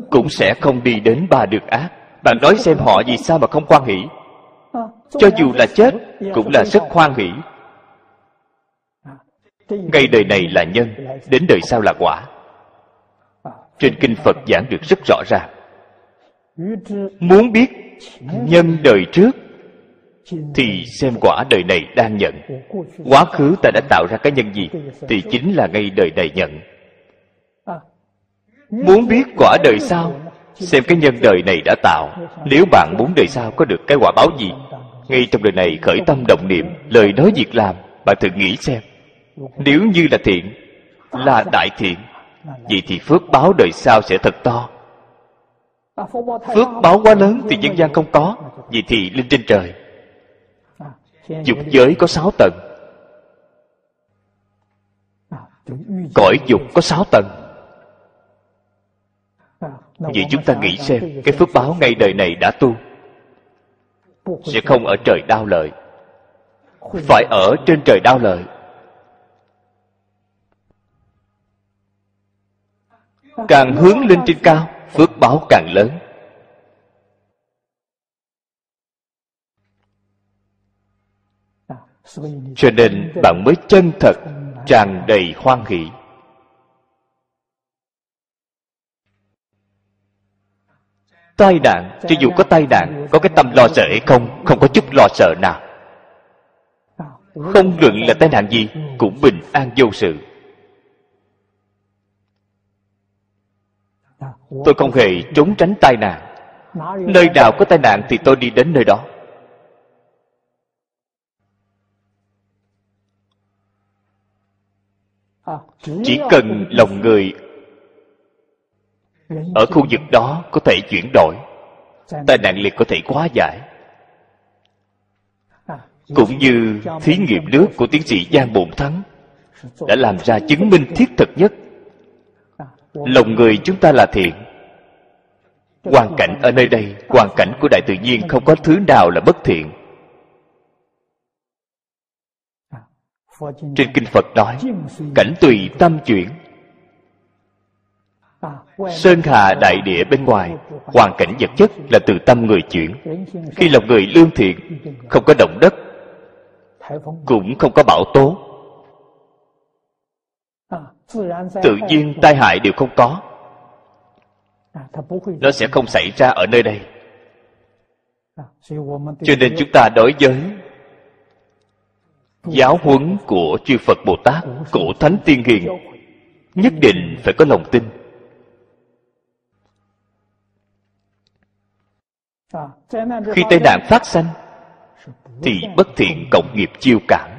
Cũng sẽ không đi đến ba được ác bạn nói xem họ vì sao mà không khoan hỷ. Cho dù là chết cũng là rất khoan hỷ. Ngay đời này là nhân đến đời sau là quả. Trên kinh phật giảng được rất rõ ràng. Muốn biết nhân đời trước thì xem quả đời này đang nhận. quá khứ ta đã tạo ra cái nhân gì thì chính là ngay đời này nhận. Muốn biết quả đời sau xem cái nhân đời này đã tạo, nếu bạn muốn đời sau có được cái quả báo gì, ngay trong đời này khởi tâm động niệm, lời nói việc làm, bạn thử nghĩ xem. Nếu như là thiện, là đại thiện, vậy thì phước báo đời sau sẽ thật to. Phước báo quá lớn thì nhân gian không có, vậy thì lên trên trời. Dục giới có sáu tầng. Cõi dục có sáu tầng vậy chúng ta nghĩ xem cái phước báo ngay đời này đã tu sẽ không ở trời đau lợi. Phải ở trên trời đau lợi. Càng hướng lên trên cao phước báo càng lớn. Cho nên bạn mới chân thật tràn đầy hoan hỷ tai nạn, cho dù có tai nạn, có cái tâm lo sợ hay không không có chút lo sợ nào. Không luận là tai nạn gì, cũng bình an vô sự. Tôi không hề trốn tránh tai nạn. Nơi nào có tai nạn thì tôi đi đến nơi đó. Chỉ cần lòng người ở khu vực đó có thể chuyển đổi. Tai nạn liệt có thể quá giải. Cũng như thí nghiệm nước của tiến sĩ giang bổn thắng đã làm ra chứng minh thiết thực nhất. Lòng người chúng ta là thiện. Hoàn cảnh ở nơi đây hoàn cảnh của đại tự nhiên không có thứ nào là bất thiện. Trên kinh phật nói, cảnh tùy tâm chuyển sơn hà đại địa bên ngoài hoàn cảnh vật chất là từ tâm người chuyển. Khi lòng người lương thiện không có động đất cũng không có bão tố. Tự nhiên tai hại đều không có. Nó sẽ không xảy ra ở nơi đây. Cho nên chúng ta đối với giáo huấn của chư phật bồ tát cổ thánh tiên hiền nhất định phải có lòng tin khi tai nạn phát sanh thì bất thiện cộng nghiệp chiêu cảm.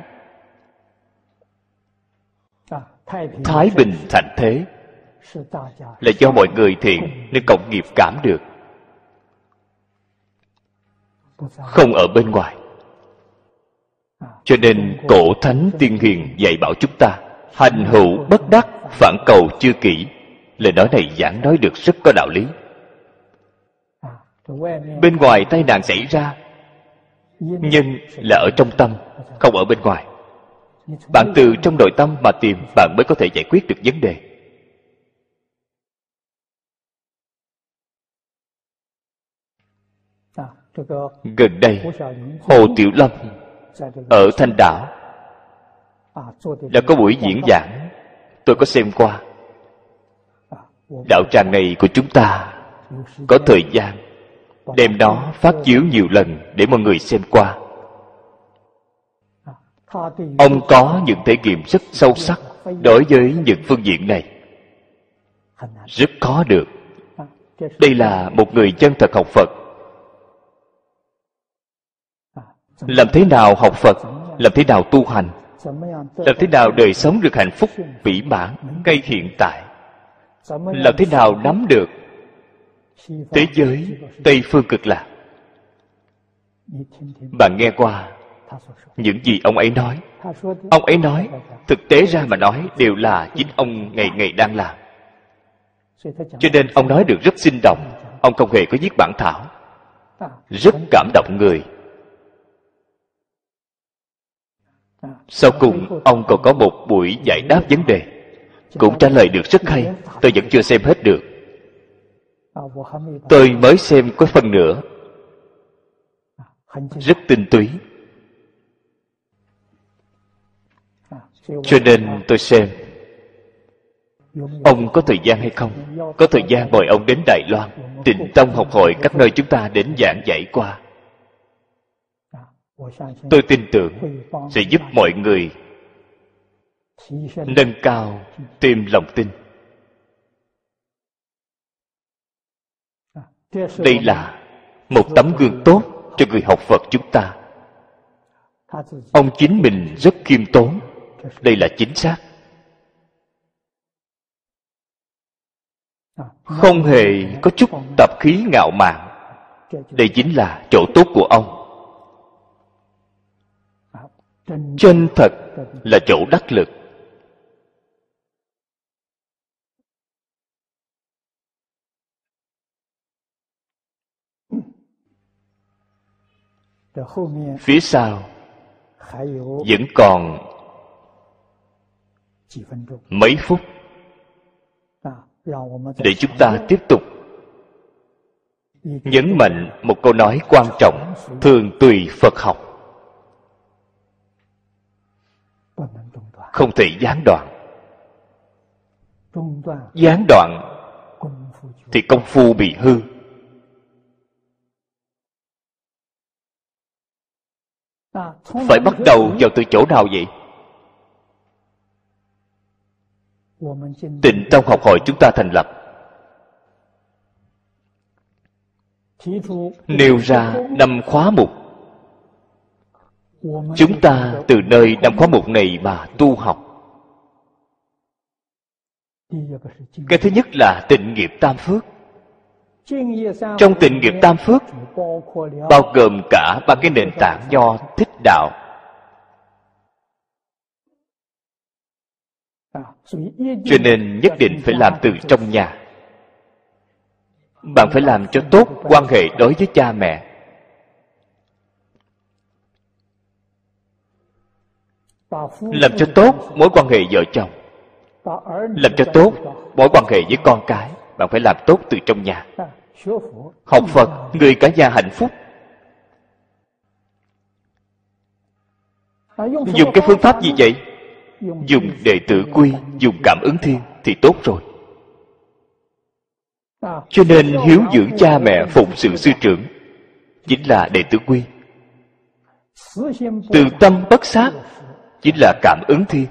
Thái bình thành thế. là do mọi người thiện nên cộng nghiệp cảm được. Không ở bên ngoài. Cho nên cổ thánh tiên hiền dạy bảo chúng ta hành hữu bất đắc phản cầu chưa kỹ. Lời nói này giảng nói được rất có đạo lý bên ngoài tai nạn xảy ra nhưng là ở trong tâm không ở bên ngoài. Bạn từ trong nội tâm mà tìm bạn mới có thể giải quyết được vấn đề. Gần đây hồ tiểu lâm ở thanh đảo. Đã có buổi diễn giảng. Tôi có xem qua. Đạo tràng này của chúng ta có thời gian đem nó phát chiếu nhiều lần để mọi người xem qua. Ông có những thể nghiệm rất sâu sắc đối với những phương diện này. Rất khó được. Đây là một người chân thật học phật. Làm thế nào học phật? Làm thế nào tu hành? Làm thế nào đời sống được hạnh phúc vĩ mãn ngay hiện tại? Làm thế nào nắm được thế giới tây phương cực lạc. Bạn nghe qua những gì ông ấy nói? Ông ấy nói, thực tế ra mà nói đều là chính ông ngày ngày đang làm. Cho nên ông nói được rất sinh động. Ông không hề có viết bản thảo. Rất cảm động người. Sau cùng, ông còn có một buổi giải đáp vấn đề. Cũng trả lời được rất hay. Tôi vẫn chưa xem hết được tôi mới xem có phần nữa. Rất tinh túy. Cho nên tôi xem. Ông có thời gian hay không? Có thời gian mời ông đến đài loan, tịnh tông học hội các nơi chúng ta đến giảng dạy qua. Tôi tin tưởng sẽ giúp mọi người nâng cao tìm lòng tin. Đây là một tấm gương tốt cho người học phật chúng ta. Ông chính mình rất khiêm tốn. Đây là chính xác. Không hề có chút tập khí ngạo mạn. Đây chính là chỗ tốt của ông. Chân thật là chỗ đắc lực. Phía sau vẫn còn mấy phút để chúng ta tiếp tục nhấn mạnh một câu nói quan trọng thường tùy phật học. Không thể gián đoạn. Gián đoạn thì công phu bị hư phải bắt đầu vào từ chỗ nào vậy? Tịnh tông học hội chúng ta thành lập. Nêu ra năm khóa mục. Chúng ta từ nơi năm khóa mục này mà tu học. Cái thứ nhất là tịnh nghiệp tam phước. Trong tịnh nghiệp tam phước, bao gồm cả ba cái nền tảng do thích đạo. Cho nên nhất định phải làm từ trong nhà. Bạn phải làm cho tốt quan hệ đối với cha mẹ. Làm cho tốt mối quan hệ vợ chồng. Làm cho tốt mối quan hệ với con cái, bạn phải làm tốt từ trong nhà. Học phật, người cả nhà hạnh phúc. Dùng cái phương pháp gì vậy? Dùng đệ tử quy dùng cảm ứng thiên thì tốt rồi. Cho nên hiếu dưỡng cha mẹ phụng sự sư trưởng chính là đệ tử quy. Từ tâm bất sát chính là cảm ứng thiên.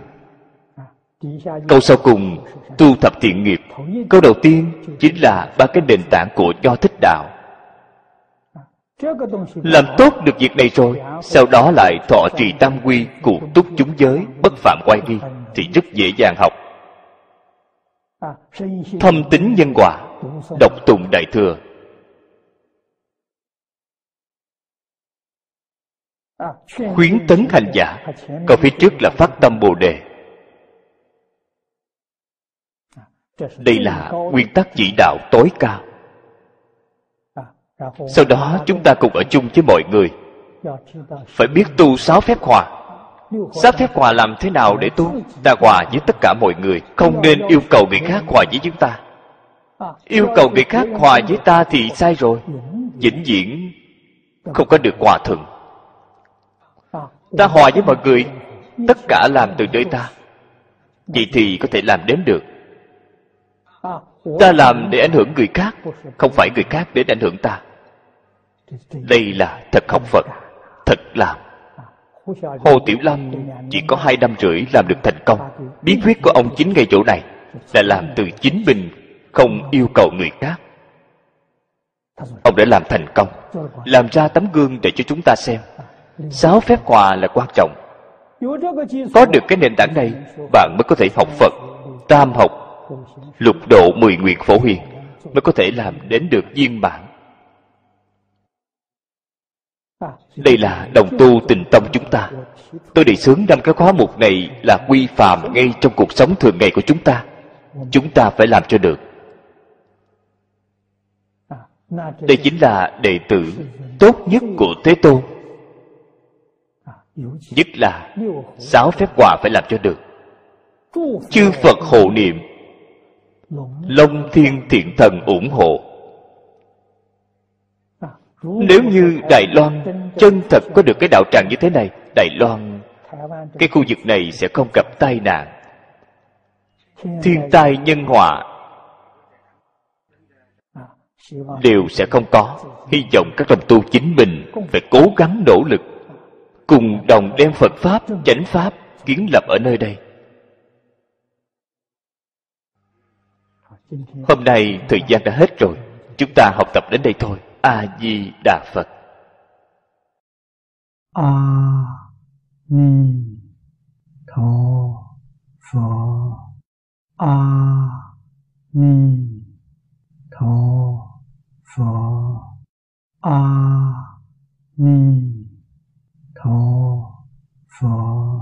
Câu sau cùng tu thập thiện nghiệp. Câu đầu tiên chính là ba cái nền tảng của nho thích đạo làm tốt được việc này rồi sau đó lại thọ trì tam quy cụ túc chúng giới bất phạm quay đi, thì rất dễ dàng học. Thâm tính nhân quả đọc tùng đại thừa. Khuyến tấn hành giả câu phía trước là phát tâm bồ đề. Đây là nguyên tắc chỉ đạo tối cao sau đó chúng ta cùng ở chung với mọi người. Phải biết tu sáu phép hòa. Sáu phép hòa làm thế nào để tu? Ta hòa với tất cả mọi người. Không nên yêu cầu người khác hòa với chúng ta. Yêu cầu người khác hòa với ta thì sai rồi. Vĩnh viễn không có được hòa thuận. Ta hòa với mọi người tất cả làm từ nơi ta. Vậy thì có thể làm đến được. Ta làm để ảnh hưởng người khác không phải người khác đến ảnh hưởng ta đây là thật học phật, thật làm. Hồ tiểu lâm chỉ có hai năm rưỡi làm được thành công. Bí quyết của ông chính ngay chỗ này là làm từ chính mình, không yêu cầu người khác. Ông đã làm thành công, làm ra tấm gương để cho chúng ta xem. Sáu phép hòa là quan trọng. Có được cái nền tảng này, bạn mới có thể học phật, tam học, lục độ mười nguyện phổ huyền mới có thể làm đến được viên mãn đây là đồng tu tình tông chúng ta. Tôi đề xướng năm cái khóa mục này là quy phạm ngay trong cuộc sống thường ngày của chúng ta. Chúng ta phải làm cho được. Đây chính là đệ tử tốt nhất của thế tôn. Nhất là sáu phép quả phải làm cho được. Chư phật hộ niệm, long thiên thiện thần ủng hộ nếu như đài loan chân thật có được cái đạo tràng như thế này, đài loan, cái khu vực này sẽ không gặp tai nạn. Thiên tai, nhân họa đều sẽ không có. Hy vọng các đồng tu chính mình phải cố gắng nỗ lực, cùng đồng đem phật pháp, chánh pháp kiến lập ở nơi đây. Hôm nay thời gian đã hết rồi. Chúng ta học tập đến đây thôi a di đà phật. A ni tho pho. A ni tho pho. a ni tho pho